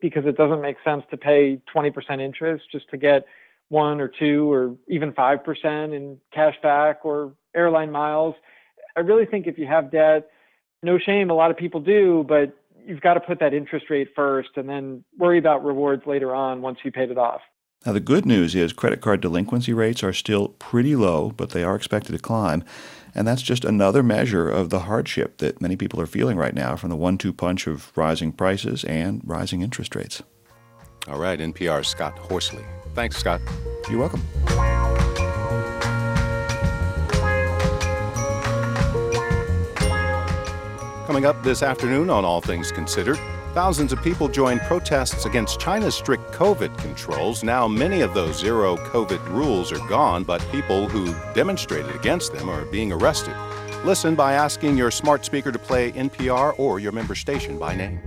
because it doesn't make sense to pay 20% interest just to get one or two or even 5% in cash back or airline miles. I really think if you have debt, no shame, a lot of people do, but you've got to put that interest rate first and then worry about rewards later on once you paid it off. Now, the good news is credit card delinquency rates are still pretty low, but they are expected to climb. And that's just another measure of the hardship that many people are feeling right now from the one two punch of rising prices and rising interest rates. All right, NPR's Scott Horsley. Thanks, Scott. You're welcome. Coming up this afternoon on All Things Considered, Thousands of people joined protests against China's strict COVID controls. Now, many of those zero COVID rules are gone, but people who demonstrated against them are being arrested. Listen by asking your smart speaker to play NPR or your member station by name.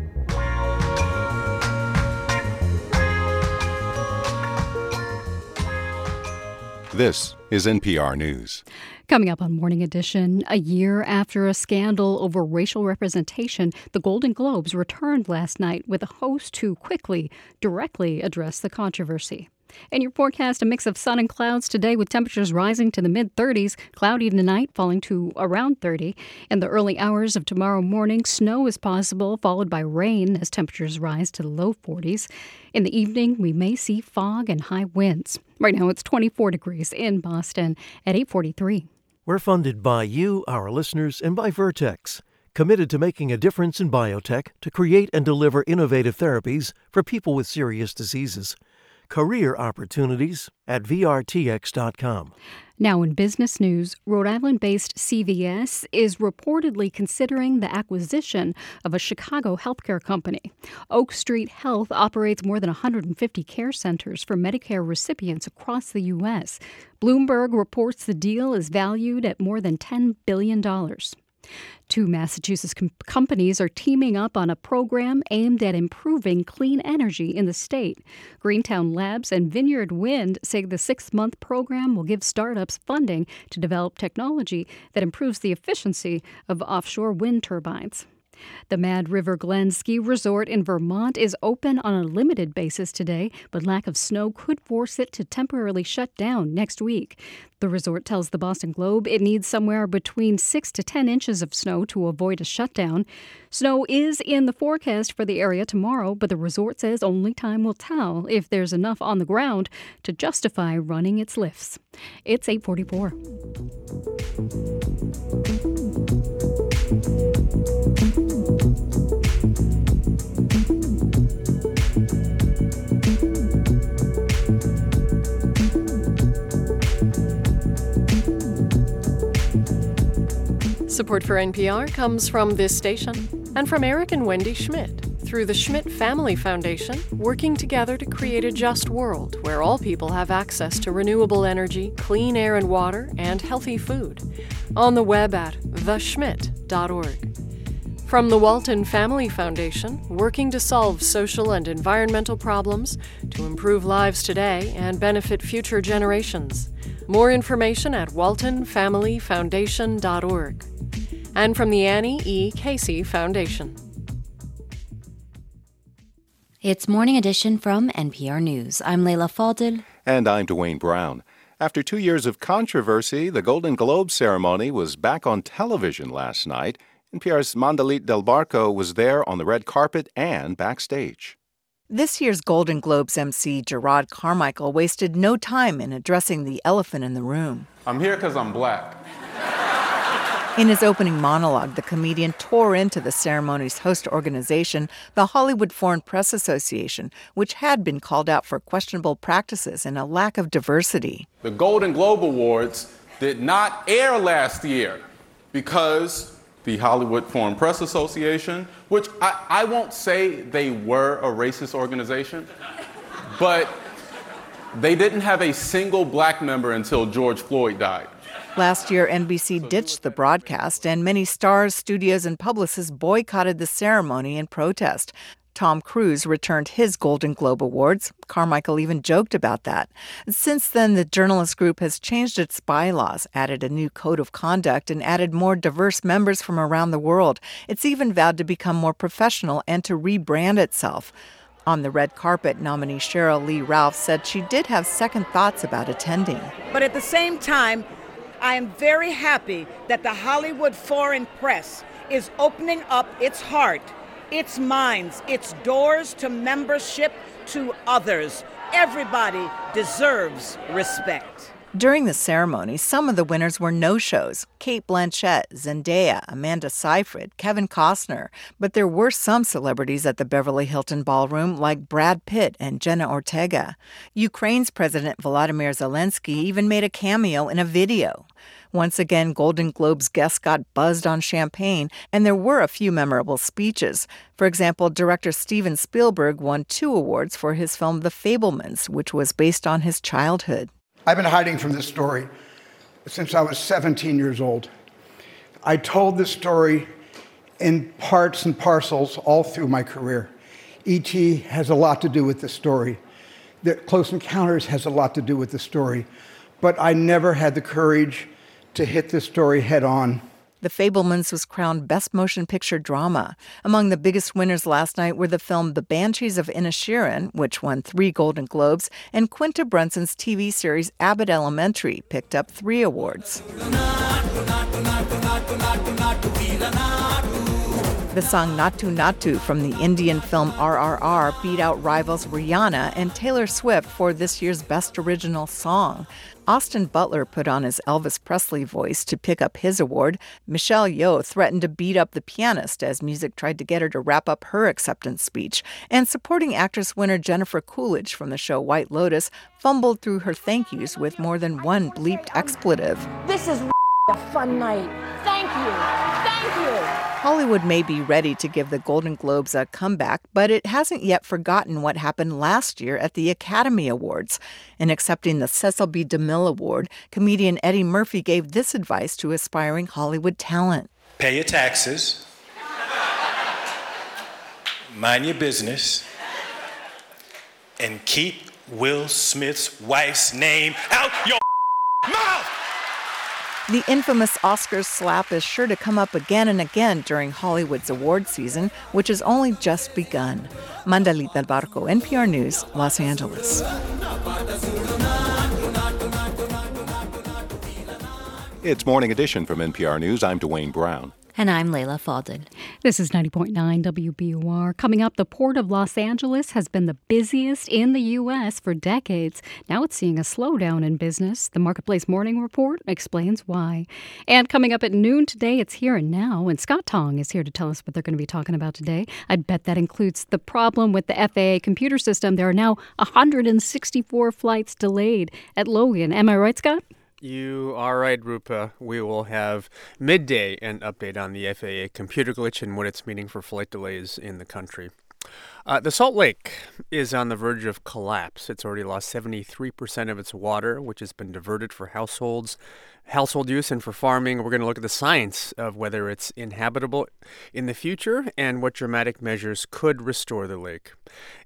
This is NPR News. Coming up on Morning Edition, a year after a scandal over racial representation, the Golden Globes returned last night with a host who quickly, directly addressed the controversy. And your forecast a mix of sun and clouds today with temperatures rising to the mid 30s, cloudy tonight falling to around 30. In the early hours of tomorrow morning, snow is possible, followed by rain as temperatures rise to the low 40s. In the evening, we may see fog and high winds. Right now it's 24 degrees in Boston at 843. We're funded by you, our listeners, and by Vertex, committed to making a difference in biotech to create and deliver innovative therapies for people with serious diseases career opportunities at VRTX.com. Now, in business news, Rhode Island based CVS is reportedly considering the acquisition of a Chicago healthcare company. Oak Street Health operates more than 150 care centers for Medicare recipients across the U.S. Bloomberg reports the deal is valued at more than $10 billion. Two Massachusetts com- companies are teaming up on a program aimed at improving clean energy in the state. Greentown Labs and Vineyard Wind say the six month program will give startups funding to develop technology that improves the efficiency of offshore wind turbines. The Mad River Glen Ski Resort in Vermont is open on a limited basis today, but lack of snow could force it to temporarily shut down next week. The resort tells the Boston Globe it needs somewhere between 6 to 10 inches of snow to avoid a shutdown. Snow is in the forecast for the area tomorrow, but the resort says only time will tell if there's enough on the ground to justify running its lifts. It's 844. Support for NPR comes from this station and from Eric and Wendy Schmidt through the Schmidt Family Foundation, working together to create a just world where all people have access to renewable energy, clean air and water, and healthy food. On the web at theschmidt.org. From the Walton Family Foundation, working to solve social and environmental problems to improve lives today and benefit future generations. More information at waltonfamilyfoundation.org. And from the Annie E. Casey Foundation. It's Morning Edition from NPR News. I'm Leila Fadel. And I'm Dwane Brown. After two years of controversy, the Golden Globe ceremony was back on television last night. NPR's Mandalit Del Barco was there on the red carpet and backstage. This year's Golden Globes MC Jerrod Carmichael wasted no time in addressing the elephant in the room. I'm here because I'm black. In his opening monologue, the comedian tore into the ceremony's host organization, the Hollywood Foreign Press Association, which had been called out for questionable practices and a lack of diversity. The Golden Globe Awards did not air last year because the Hollywood Foreign Press Association, which I, I won't say they were a racist organization, but they didn't have a single black member until George Floyd died. Last year, NBC ditched the broadcast, and many stars, studios, and publicists boycotted the ceremony in protest. Tom Cruise returned his Golden Globe Awards. Carmichael even joked about that. Since then, the journalist group has changed its bylaws, added a new code of conduct, and added more diverse members from around the world. It's even vowed to become more professional and to rebrand itself. On the red carpet, nominee Sheryl Lee Ralph said she did have second thoughts about attending. But at the same time, I am very happy that the Hollywood Foreign Press is opening up its heart its minds, its doors to membership to others. Everybody deserves respect. During the ceremony, some of the winners were no shows Cate Blanchett, Zendaya, Amanda Seyfried, Kevin Costner. But there were some celebrities at the Beverly Hilton Ballroom, like Brad Pitt and Jenna Ortega. Ukraine's President Volodymyr Zelensky even made a cameo in a video. Once again, Golden Globes guests got buzzed on champagne, and there were a few memorable speeches. For example, director Steven Spielberg won two awards for his film The Fabelmans, which was based on his childhood. I've been hiding from this story since I was 17 years old. I told this story in parts and parcels all through my career. E.T. has a lot to do with the story. The Close Encounters has a lot to do with the story. But I never had the courage to hit this story head on. The Fabelmans was crowned Best Motion Picture Drama. Among the biggest winners last night were the film The Banshees of Inisherin, which won three Golden Globes, and Quinta Brunson's TV series Abbott Elementary picked up three awards. The song Naatu Naatu from the Indian film RRR beat out rivals Rihanna and Taylor Swift for this year's Best Original Song. Austin Butler put on his Elvis Presley voice to pick up his award. Michelle Yeoh threatened to beat up the pianist as music tried to get her to wrap up her acceptance speech. And supporting actress winner Jennifer Coolidge from the show White Lotus fumbled through her thank yous with more than one bleeped expletive. This is a fun night. Thank you. Thank you. Hollywood may be ready to give the Golden Globes a comeback, but it hasn't yet forgotten what happened last year at the Academy Awards. In accepting the Cecil B. DeMille Award, comedian Eddie Murphy gave this advice to aspiring Hollywood talent Pay your taxes, mind your business, and keep Will Smith's wife's name out your mouth! The infamous Oscars slap is sure to come up again and again during Hollywood's award season, which has only just begun. Mandalit Del Barco, NPR News, Los Angeles. It's Morning Edition from NPR News. I'm Dwane Brown. And I'm Leila Fadel. This is 90.9 WBUR. Coming up, the Port of Los Angeles has been the busiest in the U.S. for decades. Now it's seeing a slowdown in business. The Marketplace Morning Report explains why. And coming up at noon today, it's here and now. And Scott Tong is here to tell us what they're going to be talking about today. I'd bet that includes the problem with the FAA computer system. There are now 164 flights delayed at Logan. Am I right, Scott? You are right, Rupa. We will have midday an update on the FAA computer glitch and what it's meaning for flight delays in the country. Uh, the Salt Lake is on the verge of collapse. It's already lost 73% of its water, which has been diverted for households, household use, and for farming. We're going to look at the science of whether it's inhabitable in the future and what dramatic measures could restore the lake.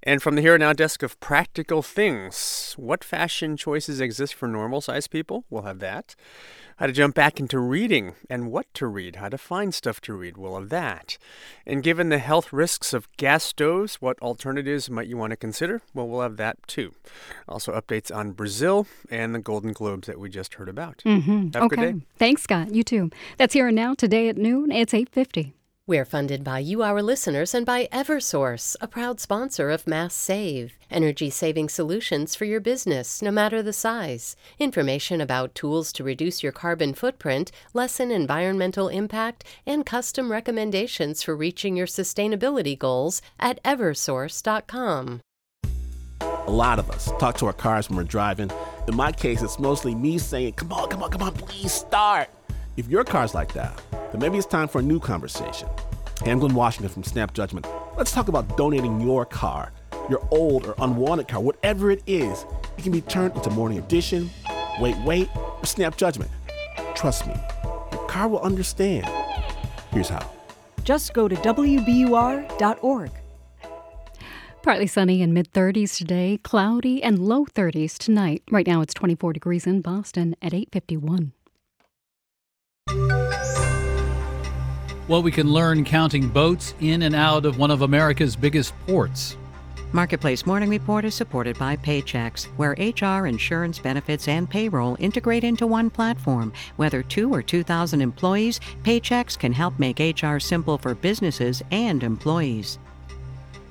And from the Here and Now desk of Practical Things, what fashion choices exist for normal sized people? We'll have that how to jump back into reading and what to read, how to find stuff to read. We'll have that. And given the health risks of gas stoves, what alternatives might you want to consider? Well, we'll have that too. Also, updates on Brazil and the Golden Globes that we just heard about. Mm-hmm. Have okay. a good day. Thanks, Scott. You too. That's here and now today at noon. It's 850. We're funded by you, our listeners, and by Eversource, a proud sponsor of Mass Save, energy saving solutions for your business, no matter the size. Information about tools to reduce your carbon footprint, lessen environmental impact, and custom recommendations for reaching your sustainability goals at Eversource.com. A lot of us talk to our cars when we're driving. In my case, it's mostly me saying, Come on, come on, come on, please start. If your car's like that, then maybe it's time for a new conversation. Hamlin Washington from Snap Judgment. Let's talk about donating your car, your old or unwanted car, whatever it is. It can be turned into Morning Edition, Wait, Wait, or Snap Judgment. Trust me, your car will understand. Here's how. Just go to WBUR.org. Partly sunny and mid 30s today, cloudy and low 30s tonight. Right now it's 24 degrees in Boston at 851. What we can learn counting boats in and out of one of America's biggest ports. Marketplace Morning Report is supported by Paychex, where HR, insurance, benefits, and payroll integrate into one platform. Whether two or 2,000 employees, Paychex can help make HR simple for businesses and employees.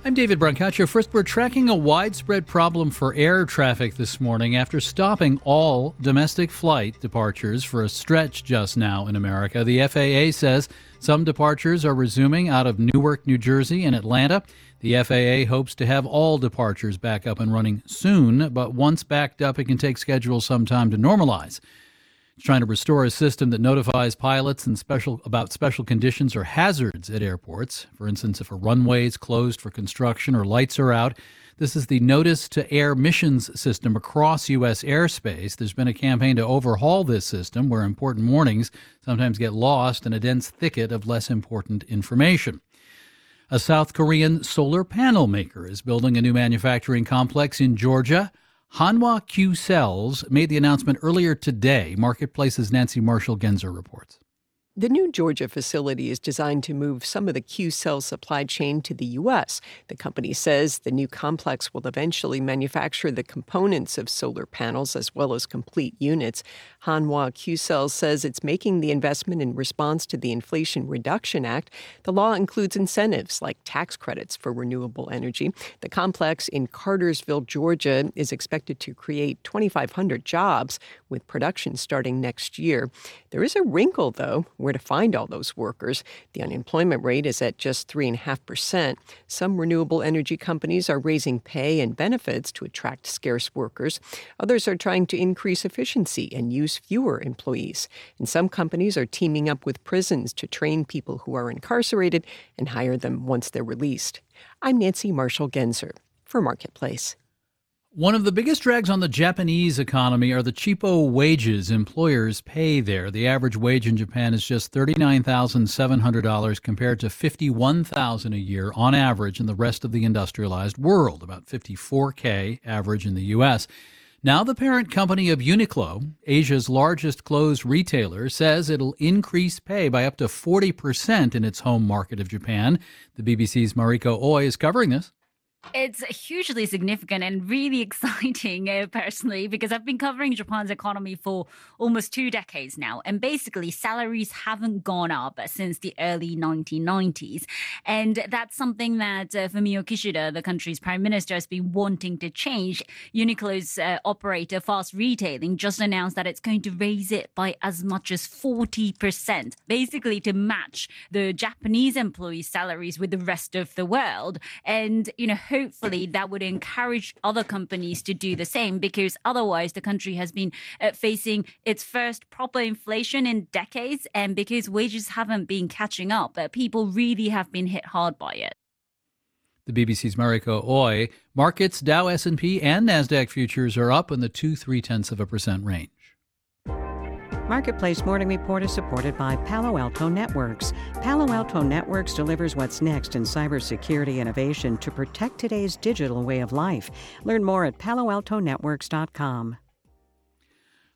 I'm David Brancaccio. First, we're tracking a widespread problem for air traffic this morning after stopping all domestic flight departures for a stretch just now in America. The FAA says some departures are resuming out of Newark, New Jersey, and Atlanta. The FAA hopes to have all departures back up and running soon, but once backed up, it can take schedules some time to normalize. It's trying to restore a system that notifies pilots and special about special conditions or hazards at airports. For instance, if a runway is closed for construction or lights are out. This is the Notice to Air missions system across U.S. airspace. There's been a campaign to overhaul this system where important warnings sometimes get lost in a dense thicket of less important information. A South Korean solar panel maker is building a new manufacturing complex in Georgia. Hanwha Q Cells made the announcement earlier today. Marketplace's Nancy Marshall Genzer reports. The new Georgia facility is designed to move some of the Q cell supply chain to the U.S. The company says the new complex will eventually manufacture the components of solar panels as well as complete units. Hanwha Q Cell says it's making the investment in response to the Inflation Reduction Act. The law includes incentives like tax credits for renewable energy. The complex in Cartersville, Georgia, is expected to create 2,500 jobs with production starting next year. There is a wrinkle, though where to find all those workers. The unemployment rate is at just 3.5%. Some renewable energy companies are raising pay and benefits to attract scarce workers. Others are trying to increase efficiency and use fewer employees. And some companies are teaming up with prisons to train people who are incarcerated and hire them once they're released. I'm Nancy Marshall Genzer for Marketplace. One of the biggest drags on the Japanese economy are the cheapo wages employers pay there. The average wage in Japan is just $39,700 compared to 51,000 a year on average in the rest of the industrialized world, about 54k average in the US. Now the parent company of Uniqlo, Asia's largest clothes retailer, says it'll increase pay by up to 40% in its home market of Japan. The BBC's Mariko Oi is covering this. It's hugely significant and really exciting, uh, personally, because I've been covering Japan's economy for almost two decades now. And basically, salaries haven't gone up since the early 1990s. And that's something that uh, Fumio Kishida, the country's prime minister, has been wanting to change. Uniqlo's uh, operator, Fast Retailing, just announced that it's going to raise it by as much as 40%, basically to match the Japanese employees' salaries with the rest of the world. And, you know, hopefully that would encourage other companies to do the same because otherwise the country has been uh, facing its first proper inflation in decades and because wages haven't been catching up uh, people really have been hit hard by it the BBC's Mariko Oi. Markets, Dow, S&P, and Nasdaq futures are up in the two three tenths of a percent range. Marketplace Morning Report is supported by Palo Alto Networks. Palo Alto Networks delivers what's next in cybersecurity innovation to protect today's digital way of life. Learn more at paloaltonetworks.com.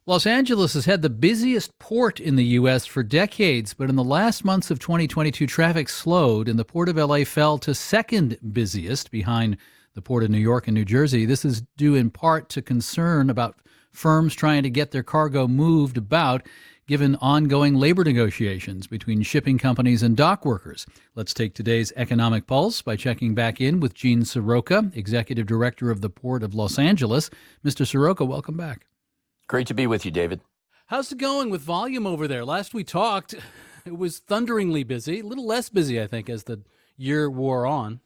Los Angeles has had the busiest port in the U.S. for decades, but in the last months of 2022, traffic slowed and the Port of LA fell to second busiest behind the Port of New York and New Jersey. This is due in part to concern about firms trying to get their cargo moved about given ongoing labor negotiations between shipping companies and dock workers. Let's take today's economic pulse by checking back in with Gene Seroka, Executive Director of the Port of Los Angeles. Mr. Seroka, welcome back. Great to be with you, David. How's it going with volume over there? Last we talked, it was thunderingly busy, a little less busy, I think, as the year wore on.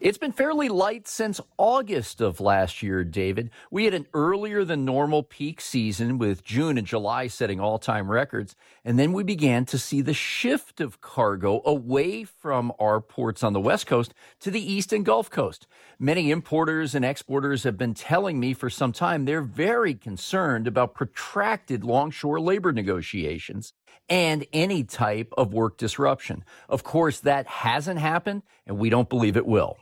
It's been fairly light since August of last year, David. We had an earlier than normal peak season with June and July setting all time records. And then we began to see the shift of cargo away from our ports on the West Coast to the East and Gulf Coast. Many importers and exporters have been telling me for some time they're very concerned about protracted longshore labor negotiations and any type of work disruption. Of course, that hasn't happened, and we don't believe it will.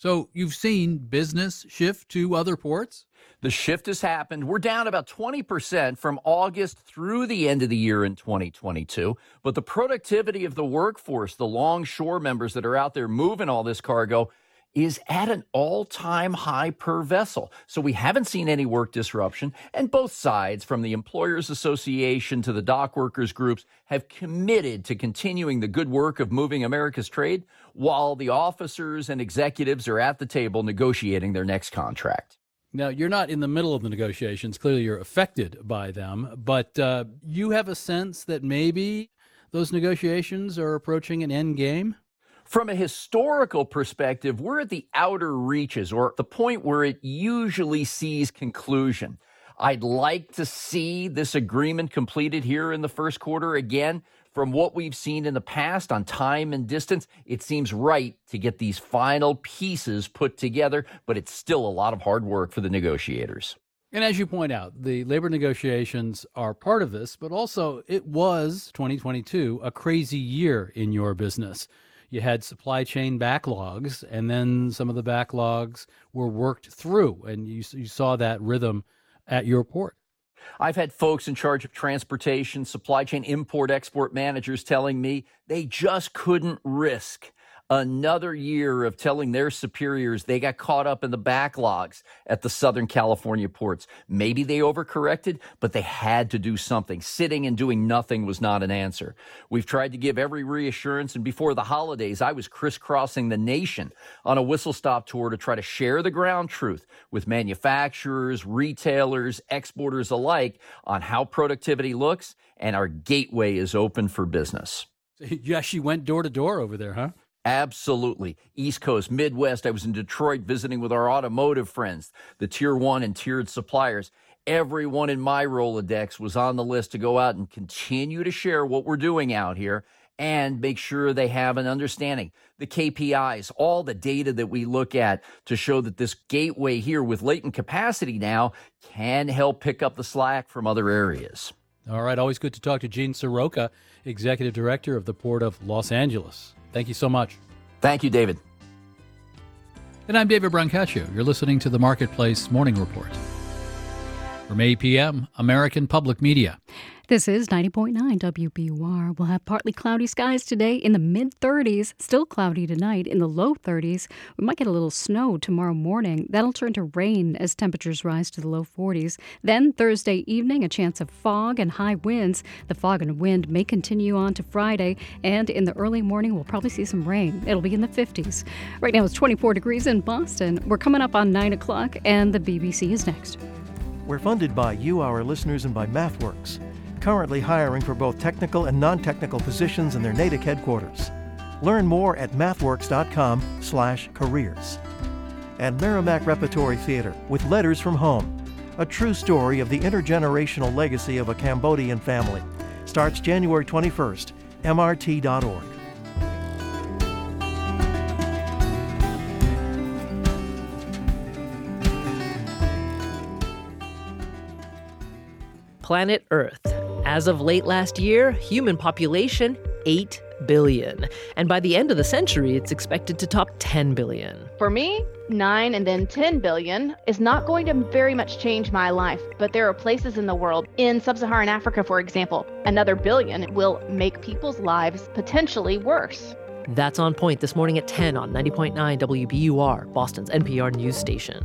So you've seen business shift to other ports? The shift has happened. We're down about 20% from August through the end of the year in 2022. But the productivity of the workforce, the longshore members that are out there moving all this cargo, is at an all time high per vessel. So we haven't seen any work disruption. And both sides, from the Employers Association to the dock workers groups, have committed to continuing the good work of moving America's trade while the officers and executives are at the table negotiating their next contract. Now, you're not in the middle of the negotiations. Clearly, you're affected by them. But uh, you have a sense that maybe those negotiations are approaching an end game? From a historical perspective, we're at the outer reaches or the point where it usually sees conclusion. I'd like to see this agreement completed here in the first quarter again. From what we've seen in the past on time and distance, it seems right to get these final pieces put together, but it's still a lot of hard work for the negotiators. And as you point out, the labor negotiations are part of this, but also it was 2022, a crazy year in your business you had supply chain backlogs, and then some of the backlogs were worked through, and you, you saw that rhythm at your port. I've had folks in charge of transportation, supply chain, import, export managers telling me they just couldn't risk another year of telling their superiors they got caught up in the backlogs at the Southern California ports. Maybe they overcorrected, but they had to do something. Sitting and doing nothing was not an answer. We've tried to give every reassurance, and before the holidays, I was crisscrossing the nation on a whistle stop tour to try to share the ground truth with manufacturers, retailers, exporters alike on how productivity looks and our gateway is open for business. You actually went door to door over there, huh? Absolutely. East Coast, Midwest. I was in Detroit visiting with our automotive friends, the tier one and tiered suppliers. Everyone in my Rolodex was on the list to go out and continue to share what we're doing out here and make sure they have an understanding. The KPIs, all the data that we look at to show that this gateway here with latent capacity now can help pick up the slack from other areas. All right. Always good to talk to Gene Seroka, Executive Director of the Port of Los Angeles. Thank you so much. Thank you, David. And I'm David Brancaccio. You're listening to the Marketplace Morning Report. From APM, American Public Media. This is 90.9 WBUR. We'll have partly cloudy skies today in the mid 30s, still cloudy tonight in the low 30s. We might get a little snow tomorrow morning. That'll turn to rain as temperatures rise to the low 40s. Then Thursday evening, a chance of fog and high winds. The fog and wind may continue on to Friday, and in the early morning, we'll probably see some rain. It'll be in the 50s. Right now, it's 24 degrees in Boston. We're coming up on 9 o'clock, and the BBC is next. We're funded by you, our listeners, and by MathWorks currently hiring for both technical and non-technical positions in their Natick headquarters. Learn more at mathworks.com/careers. And Merrimack Repertory Theater with Letters from Home, a true story of the intergenerational legacy of a Cambodian family. Starts January 21st. mrt.org. Planet Earth as of late last year, human population 8 billion. And by the end of the century, it's expected to top 10 billion. For me, 9 and then 10 billion is not going to very much change my life, but there are places in the world, in sub Saharan Africa, for example, another billion will make people's lives potentially worse. That's on point this morning at 10 on 90.9 WBUR, Boston's NPR news station.